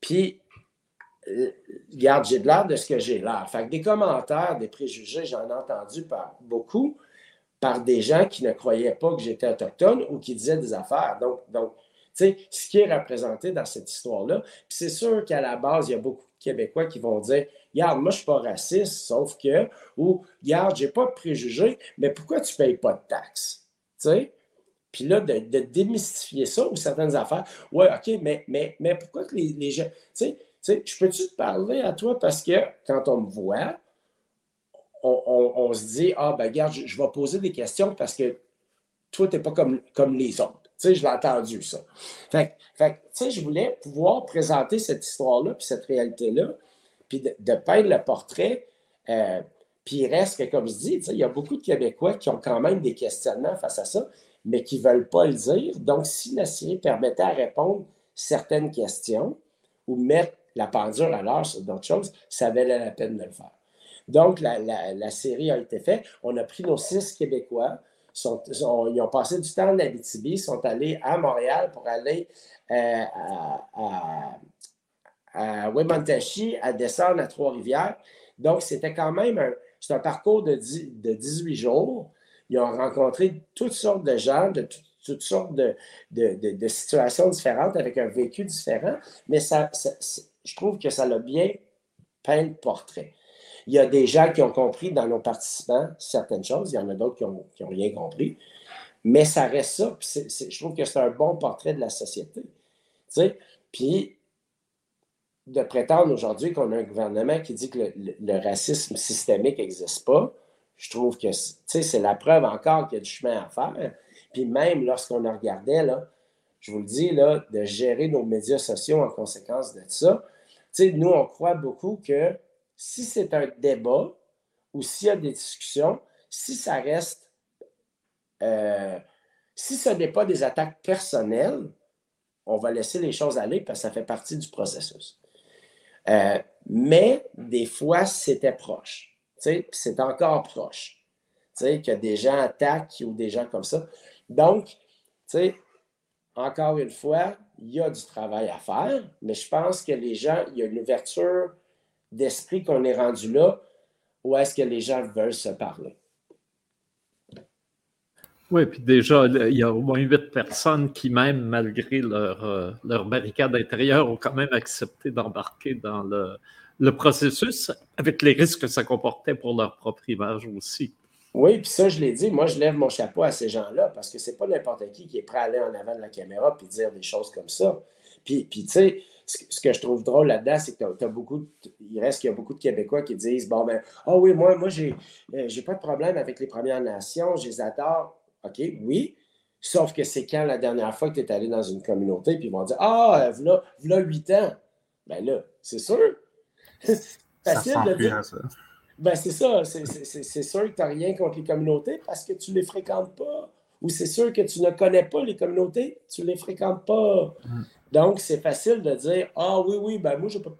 puis Regarde, j'ai de l'air de ce que j'ai l'air. Fait que des commentaires, des préjugés, j'en ai entendu par beaucoup, par des gens qui ne croyaient pas que j'étais autochtone ou qui disaient des affaires. Donc, donc tu sais, ce qui est représenté dans cette histoire-là. c'est sûr qu'à la base, il y a beaucoup de Québécois qui vont dire Regarde, moi, je ne suis pas raciste, sauf que, ou Regarde, je n'ai pas de préjugés, mais pourquoi tu ne payes pas de taxes? Tu sais? Puis là, de, démystifier ça ou certaines affaires. Ouais, OK, mais, mais, mais pourquoi que les, les gens. Tu sais, sais, je peux-tu te parler à toi? Parce que quand on me voit, on, se dit, ah, ben, regarde, je, vais poser des questions parce que toi, tu n'es pas comme, comme les autres. Tu sais, je l'ai entendu, ça. Fait, fait tu sais, je voulais pouvoir présenter cette histoire-là, puis cette réalité-là, puis de, peindre le portrait. Euh, puis il reste que, comme je dis, il y a beaucoup de Québécois qui ont quand même des questionnements face à ça, mais qui ne veulent pas le dire. Donc, si la série permettait à répondre certaines questions ou mettre la pendule à l'heure sur d'autres choses, ça valait la peine de le faire. Donc, la, série a été faite. On a pris nos six Québécois. Ils ont passé du temps en Abitibi, sont allés à Montréal pour aller euh, à, à, à à descendre à Trois-Rivières. Donc, c'était quand même un, un parcours de, de 18 jours. Ils ont rencontré toutes sortes de gens, de toutes sortes de, de, situations différentes avec un vécu différent, mais ça, je trouve que ça l'a bien peint le portrait. Il y a des gens qui ont compris dans nos participants certaines choses, il y en a d'autres qui n'ont ont rien compris, mais ça reste ça. je trouve que c'est un bon portrait de la société. Puis, de prétendre aujourd'hui qu'on a un gouvernement qui dit que le, racisme systémique n'existe pas, je trouve que c'est la preuve encore qu'il y a du chemin à faire. Puis même lorsqu'on regardait, là, je vous le dis, là, de gérer nos médias sociaux en conséquence de ça, nous, on croit beaucoup que si c'est un débat ou s'il y a des discussions, si ça reste, euh, si ce n'est pas des attaques personnelles, on va laisser les choses aller parce que ça fait partie du processus. Euh, mais des fois, c'était proche. C'est encore proche. Que des gens attaquent ou des gens comme ça. Donc, encore une fois, il y a du travail à faire, mais je pense que les gens, il y a une ouverture d'esprit qu'on est rendu là où est-ce que les gens veulent se parler. Oui, puis déjà, il y a au moins huit personnes qui, même malgré leur, euh, leur barricade intérieure, ont quand même accepté d'embarquer dans le, le, processus avec les risques que ça comportait pour leur propre image aussi. Oui, puis ça, je l'ai dit, moi, je lève mon chapeau à ces gens-là parce que c'est pas n'importe qui qui est prêt à aller en avant de la caméra puis dire des choses comme ça. Puis, puis tu sais, ce que je trouve drôle là-dedans, c'est que tu as, beaucoup, il reste qu'il y a beaucoup de Québécois qui disent Bon, ben, ah oui, moi, moi, j'ai, euh, j'ai pas de problème avec les Premières Nations, je les adore. OK, oui. Sauf que c'est quand la dernière fois que tu es allé dans une communauté, puis ils vont dire Ah, voilà, voilà 8 ans. Ben là, c'est sûr. Facile de dire. Ça. Ben, c'est ça. C'est sûr que tu n'as rien contre les communautés parce que tu ne les fréquentes pas. Ou c'est sûr que tu ne connais pas les communautés, tu ne les fréquentes pas. Mm. Donc, c'est facile de dire Ah oui, oui, ben moi, je pas.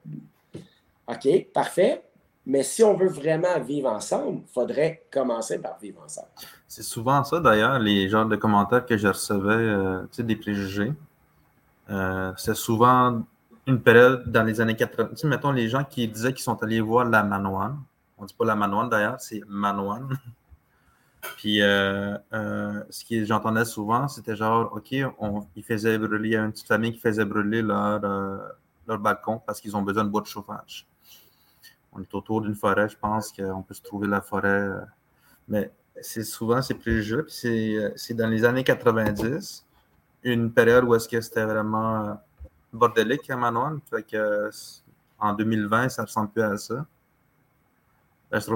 OK, parfait. Mais si on veut vraiment vivre ensemble, il faudrait commencer par vivre ensemble. C'est souvent ça, d'ailleurs, les genres de commentaires que je recevais, euh, tu sais, des préjugés. Euh, c'est souvent une période dans les années 80. Tu sais, mettons, les gens qui disaient qu'ils sont allés voir la Manoine on pas la Manoine d'ailleurs, c'est Manoine. Puis euh, euh, ce que j'entendais souvent, c'était genre, OK, on, ils faisaient brûler, il y a une petite famille qui faisait brûler leur, euh, leur balcon parce qu'ils ont besoin de bois de chauffage. On est autour d'une forêt, je pense qu'on peut se trouver la forêt. mais c'est souvent, c'est plus Puis c'est dans les années 90, une période où est-ce que c'était vraiment bordélique à Manoine. Fait que en 2020, ça ne ressemble plus à ça. Ben, je,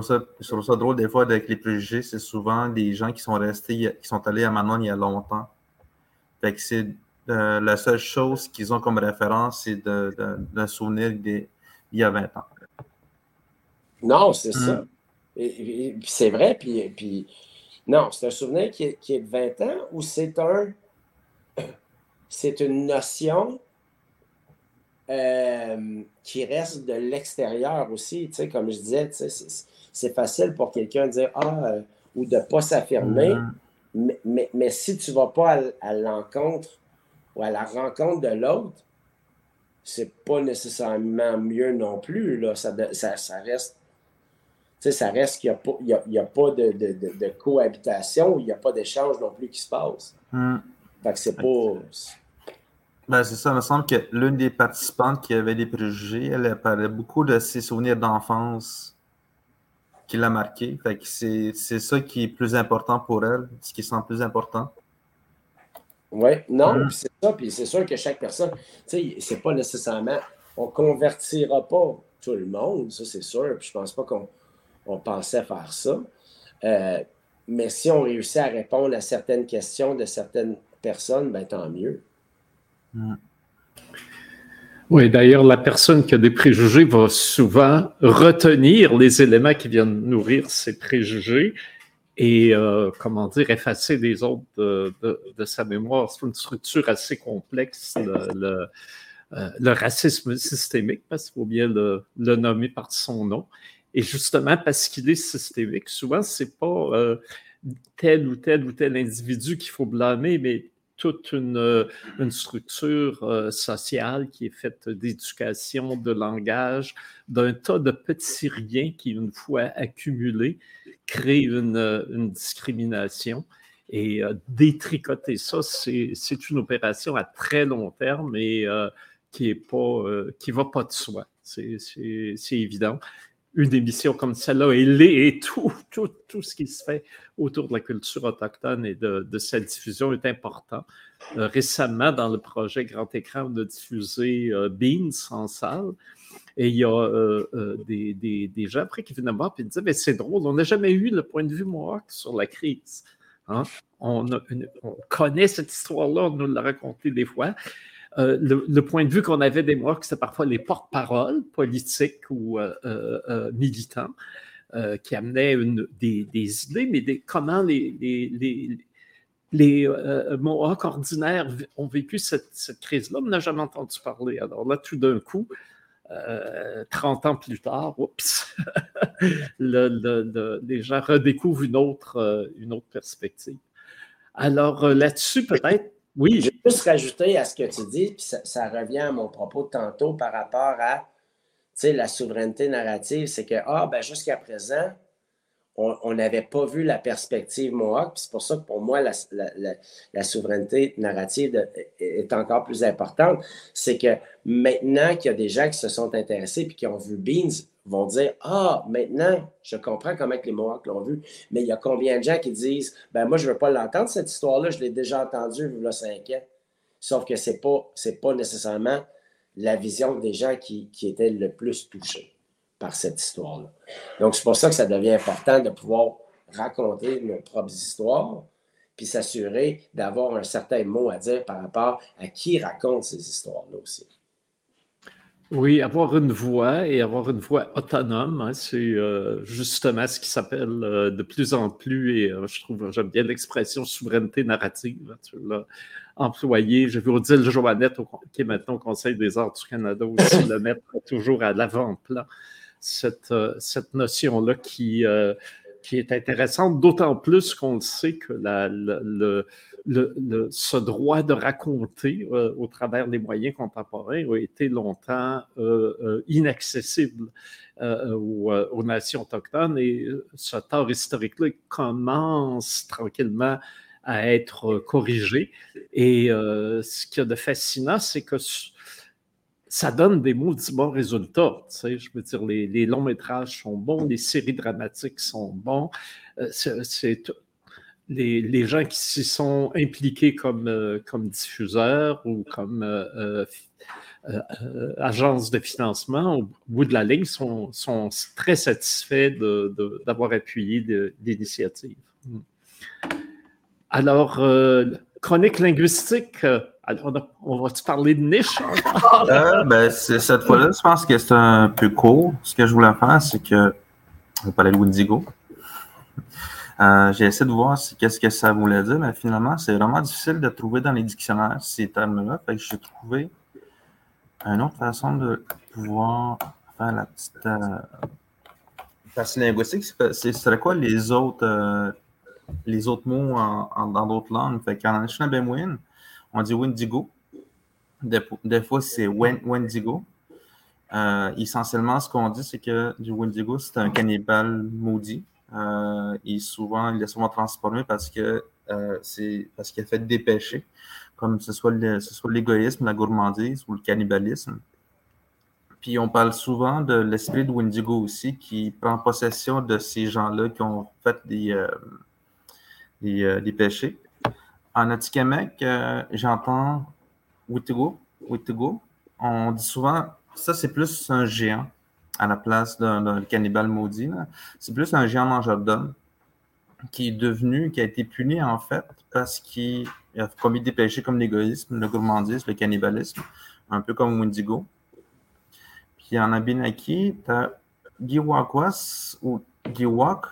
trouve ça, drôle des fois avec les préjugés, c'est souvent des gens qui sont restés, qui sont allés à Manon il y a longtemps. Fait que c'est euh, la seule chose qu'ils ont comme référence, c'est d'un souvenir d'il y a 20 ans. Non, c'est ça. Mm. Et, c'est vrai, puis, puis non, c'est un souvenir qui est, qui est, de 20 ans ou c'est un c'est une notion euh, qui reste de l'extérieur aussi. Tu sais, comme je disais, c'est facile pour quelqu'un de dire Ah, euh, ou de ne pas s'affirmer. Mm-hmm. Mais, mais, si tu ne vas pas à, l'encontre ou à la rencontre de l'autre, c'est pas nécessairement mieux non plus. Là. Ça, ça, ça reste. Ça reste qu'il n'y a, a, pas de, de, de, cohabitation, il n'y a pas d'échange non plus qui se passe. Mm. Fait que c'est pas. Ben, c'est ça, il me semble que l'une des participantes qui avait des préjugés, elle parlait beaucoup de ses souvenirs d'enfance qui l'a marqué. Fait que c'est, ça qui est plus important pour elle, ce qui semble plus important. Oui, non, hum. c'est ça, puis c'est sûr que chaque personne, tu sais, c'est pas nécessairement, on convertira pas tout le monde, ça c'est sûr, puis je pense pas qu'on on pensait faire ça. Euh, mais si on réussit à répondre à certaines questions de certaines personnes, ben tant mieux. Mm. Oui, d'ailleurs, la personne qui a des préjugés va souvent retenir les éléments qui viennent nourrir ces préjugés et, euh, comment dire, effacer les autres de, sa mémoire. C'est une structure assez complexe, le, euh, racisme systémique, parce qu'il faut bien le, nommer par son nom. Et justement, parce qu'il est systémique, souvent, c'est pas euh, tel ou tel ou tel individu qu'il faut blâmer, mais toute une, une structure sociale qui est faite d'éducation, de langage, d'un tas de petits riens qui, une fois accumulés, créent une, une discrimination. Et détricoter ça, c'est une opération à très long terme et pas, qui va pas de soi. C'est évident une émission comme celle-là et, tout, tout, tout, ce qui se fait autour de la culture autochtone et de, sa diffusion est important. Euh, récemment, dans le projet Grand Écran, on a diffusé euh, Beans en salle. Et il y a euh, des, des, gens après qui viennent me voir et disaient Mais c'est drôle, on n'a jamais eu le point de vue Mohawk sur la crise. Hein? On, on, connaît cette histoire-là, on nous l'a raconté des fois. Euh, le, point de vue qu'on avait des Mohawks, c'était parfois les porte-paroles politiques ou euh, euh, militants qui amenaient des, idées, mais comment les, les, les, Mohawks ordinaires ont vécu cette, crise-là, on n'a jamais entendu parler. Alors là, tout d'un coup, 30 ans plus tard, oups, les gens redécouvrent une autre, une autre perspective. Alors là-dessus, peut-être, oui. Je vais juste rajouter à ce que tu dis, puis ça, revient à mon propos de tantôt par rapport à la souveraineté narrative. C'est que, ah, ben jusqu'à présent, on n'avait pas vu la perspective Mohawk. C'est pour ça que pour moi, la, souveraineté narrative est encore plus importante. C'est que maintenant qu'il y a des gens qui se sont intéressés et qui ont vu Beans, vont dire Ah, maintenant, je comprends comment les Mohawks l'ont vu. Mais il y a combien de gens qui disent Ben, moi, je ne veux pas l'entendre, cette histoire-là, je l'ai déjà entendue il y a cinq ans. Sauf que ce n'est pas, pas nécessairement la vision des gens qui, qui étaient le plus touchés par cette histoire-là. Donc, c'est pour ça que ça devient important de pouvoir raconter nos propres histoires, puis s'assurer d'avoir un certain mot à dire par rapport à qui raconte ces histoires-là aussi. Oui, avoir une voix et avoir une voix autonome, hein, c'est euh, justement ce qui s'appelle euh, de plus en plus, et euh, je trouve, j'aime bien l'expression souveraineté narrative. Hein, tu l'as employé. J'ai vu Odile Joannette, qui est maintenant au Conseil des arts du Canada, aussi le mettre toujours à l'avant-plan, cette, cette notion-là qui, qui est intéressante, d'autant plus qu'on sait que le le, ce droit de raconter euh, au travers des moyens contemporains a été longtemps euh, euh, inaccessible aux, nations autochtones et ce tort historique-là commence tranquillement à être corrigé. Et ce qu'il y a de fascinant, c'est que ça donne des maudits bons résultats. Tu sais, je veux dire, les, longs métrages sont bons, les séries dramatiques sont bons. c'est les, gens qui s'y sont impliqués comme, euh, diffuseurs ou comme euh, euh, agences de financement, au bout de la ligne, sont, sont très satisfaits d'avoir appuyé l'initiative. Hmm. Alors, chronique linguistique, on va-tu parler de niche ben, cette fois-là, je pense que c'est un peu court. Ce que je voulais faire, c'est que on parler de Windigo. Euh, j'ai essayé de voir qu'est-ce que ça voulait dire, mais finalement, c'est vraiment difficile de trouver dans les dictionnaires ces termes-là. Fait que j'ai trouvé une autre façon de pouvoir faire la petite. Euh, parce que linguistique, ce serait quoi les autres, euh, les autres mots dans d'autres langues? Fait qu'en Anishinaabe on dit Wendigo. Des, fois, c'est Wendigo. essentiellement, ce qu'on dit, c'est que du Wendigo, c'est un cannibale maudit. Euh, il, souvent, il est souvent transformé parce que euh, c'est parce qu'il a fait des péchés, comme ce soit, l'égoïsme, la gourmandise ou le cannibalisme. Puis on parle souvent de l'esprit de Wendigo aussi qui prend possession de ces gens-là qui ont fait des, euh, des, péchés. En Atikamek, j'entends Witigo. Witigo. On dit souvent, ça c'est plus un géant à la place d'un cannibale maudit. C'est plus un géant mangeur d'hommes qui est devenu, qui a été puni en fait parce qu'il a commis des péchés comme l'égoïsme, le gourmandisme, le cannibalisme, un peu comme Wendigo. Puis en Abinaki, tu as Giwakwas ou Giwak.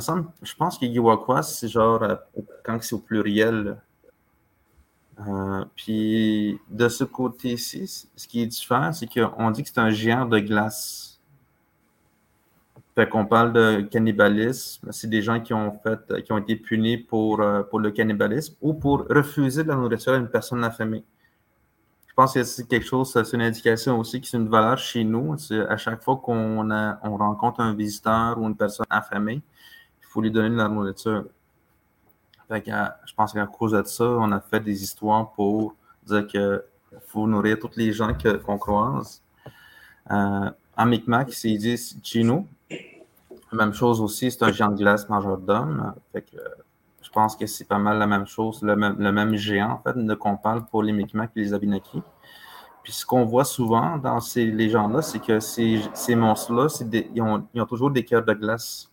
Je pense que Giwakwas, c'est genre euh, quand c'est au pluriel. Euh, puis de ce côté-ci, ce qui est différent, c'est qu'on dit que c'est un géant de glace. Fait qu'on parle de cannibalisme, c'est des gens qui ont fait, qui ont été punis pour, euh, pour le cannibalisme ou pour refuser de la nourriture à une personne affamée. Je pense que c'est quelque chose, c'est une indication aussi qui est une valeur chez nous. À chaque fois qu'on on rencontre un visiteur ou une personne affamée, faut lui donner de la nourriture. Fait que, je pense qu'à cause de ça, on a fait des histoires pour dire qu'il faut nourrir toutes les gens qu'on croise. Euh, en Micmac, c'est dit Chino. Même chose aussi, c'est un géant de glace mangeur d'hommes. je pense que c'est pas mal la même chose, le même, géant, en fait, de qu'on parle pour les Micmacs et les Abinaki. Puis ce qu'on voit souvent dans ces légendes-là, c'est que ces, monstres-là, ils, ont, toujours des cœurs de glace.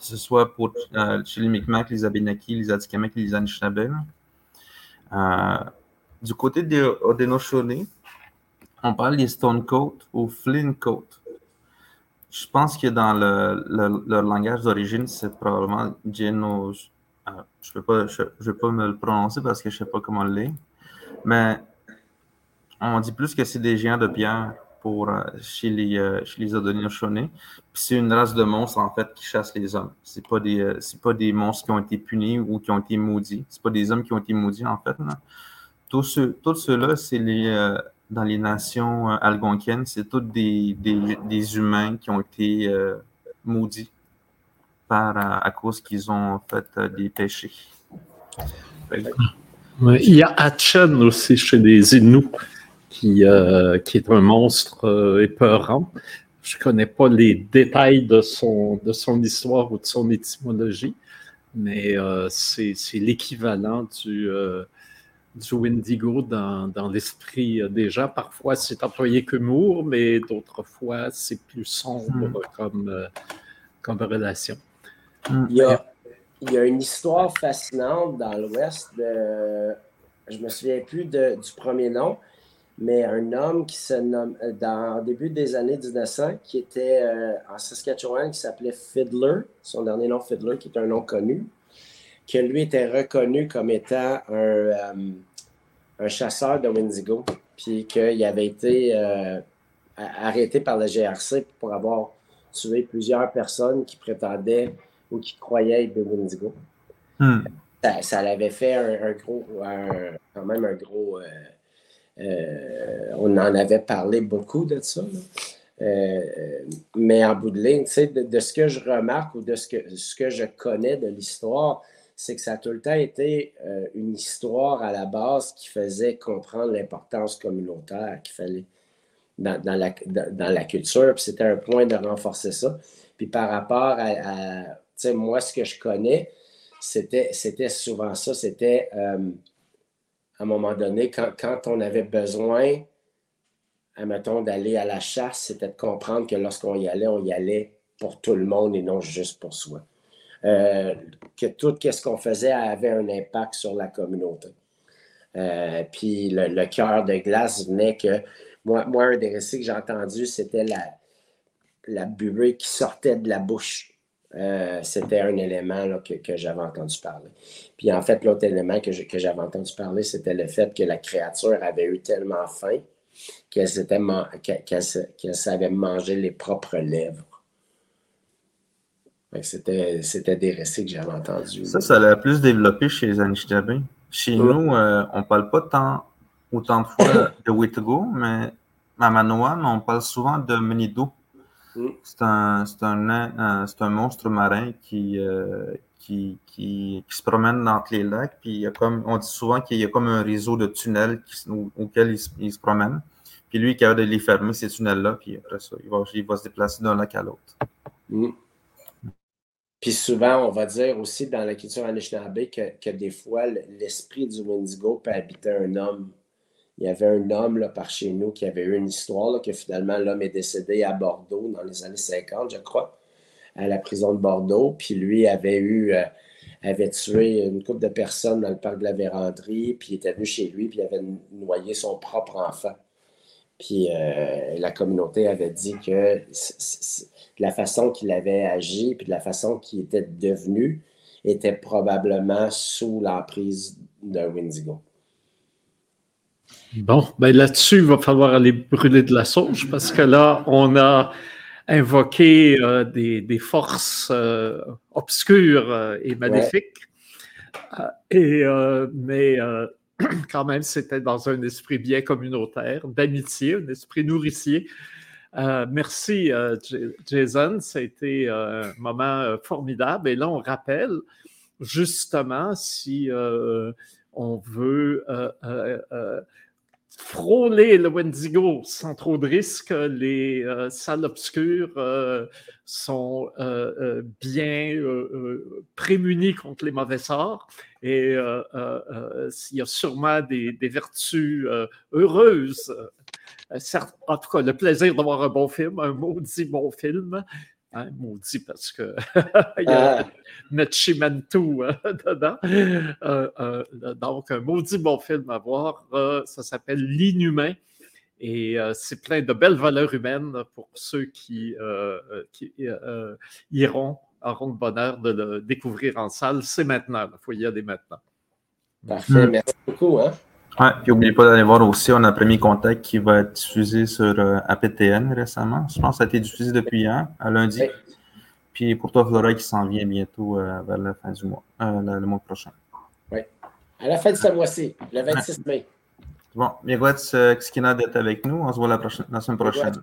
Que ce soit pour, euh, chez les Micmacs, les Abinaki, les Atikamekw, les Anishinaabe. Euh, du côté des Haudenosaunee, on parle des Stone Coat ou Flint Coat. Je pense que dans le, leur langage d'origine, c'est probablement Geno. Euh, je ne vais, pas me le prononcer parce que je ne sais pas comment le lire. Mais on dit plus que c'est des géants de pierre euh, chez les, euh, chez c'est une race de monstres, en fait, qui chassent les hommes. Ce pas, des, pas des monstres qui ont été punis ou qui ont été maudits. Ce pas des hommes qui ont été maudits, en fait. Tous ceux-là, c'est dans les nations euh, algonquiennes, c'est tous des, humains qui ont été euh, maudits par, euh, à cause qu'ils ont fait des péchés. il y a Hatchen aussi chez les Inuits, qui, qui est un monstre épeurant. Je ne connais pas les détails de son, de son histoire ou de son étymologie, mais c'est l'équivalent du du Wendigo dans, dans l'esprit des gens. Parfois, c'est employé que humour, mais d'autres fois, c'est plus sombre hmm. comme, euh, comme relation. Hmm. Il, y a, il y, a, une histoire fascinante dans l'Ouest de. Je me souviens plus de, du premier nom, mais un homme qui se nomme, euh, dans le début des années 1900, qui était euh, en Saskatchewan, qui s'appelait Fiddler, son dernier nom Fiddler, qui est un nom connu que lui était reconnu comme étant un, euh, un chasseur de Wendigo, puis qu'il avait été euh, arrêté par la GRC pour avoir tué plusieurs personnes qui prétendaient ou qui croyaient être des Wendigo. Hmm. Ça, l'avait fait un, gros, quand même un gros. Euh, on en avait parlé beaucoup de ça. mais en bout de ligne, de, ce que je remarque ou de ce que, ce que je connais de l'histoire, c'est que ça a tout le temps été euh, une histoire à la base qui faisait comprendre l'importance communautaire qu'il fallait dans, la, culture. C'était un point de renforcer ça. Puis par rapport à, moi, ce que je connais, c'était, c'était souvent ça. C'était euh, à un moment donné, quand, on avait besoin, admettons, d'aller à la chasse, c'était de comprendre que lorsqu'on y allait, on y allait pour tout le monde et non juste pour soi. Euh, que tout ce qu'on faisait avait un impact sur la communauté. Euh, puis le, cœur de glace venait que moi, moi, un des récits que j'ai entendu, c'était la, la buée qui sortait de la bouche. Euh, c'était un élément que, j'avais entendu parler. Puis en fait, l'autre élément que, j'avais entendu parler, c'était le fait que la créature avait eu tellement faim qu'elle savait manger les propres lèvres. C'était des récits que j'avais entendus. Ça, ça l'a plus développé chez les Anishinaabe. Chez nous, euh, on ne parle pas tant, autant de fois de Witego, mais à Manoan, on parle souvent de Menido. Mm. C'est un, un, un, monstre marin qui, euh, qui, qui, se promène dans les lacs. Puis il y a comme, on dit souvent qu'il y a comme un réseau de tunnels auquel il, se promène. Puis lui, il est capable de les fermer, ces tunnels-là. Puis après ça, il va, il va se déplacer d'un lac à l'autre. Mm. Puis souvent, on va dire aussi dans la culture Anishinaabe que, que des fois, l'esprit du Wendigo peut habiter un homme. Il y avait un homme là, par chez nous qui avait eu une histoire, que finalement l'homme est décédé à Bordeaux dans les années 50, je crois, à la prison de Bordeaux. Puis lui avait eu, euh, avait tué une couple de personnes dans le parc de la Vérandrie, puis il était venu chez lui, puis il avait noyé son propre enfant. Puis euh, la communauté avait dit que la façon qu'il avait agi, puis de la façon qu'il était devenu, était probablement sous l'emprise d'un Windigo. Bon, ben là-dessus, il va falloir aller brûler de la sauge parce que là, on a invoquer des, forces obscures et maléfiques. Et, mais quand même, c'était dans un esprit bien communautaire, d'amitié, un esprit nourricier. merci, Jason. Ça a été un moment formidable. Et là, on rappelle justement si on veut frôler le Wendigo sans trop de risques. Les euh, salles obscures euh, sont euh, bien prémunies contre les mauvais sorts et il y a sûrement des, des vertus heureuses. en tout cas, le plaisir d'avoir un bon film, un maudit bon film, Hein, maudit parce que il y a notre Chimantou euh, dedans. Euh, euh, donc, un maudit bon film à voir. ça s'appelle L'Inhumain. Et c'est plein de belles valeurs humaines pour ceux qui, qui iront, auront le bonheur de le découvrir en salle. C'est maintenant. Il faut y aller maintenant. Parfait. Merci beaucoup. Hein? Ouais, puis n'oubliez pas d'aller voir aussi, on a Premier Contact qui va être diffusé sur euh, APTN récemment. Je pense que ça a été diffusé depuis hier, à lundi. Puis pour toi, Flora, qui s'en vient bientôt euh, vers la fin du mois, euh, le, mois prochain. Oui. À la fin de ce mois-ci, le 26 mai. Bon, Miigwetz Xkina d'être avec nous. On se voit la, prochaine, la semaine prochaine.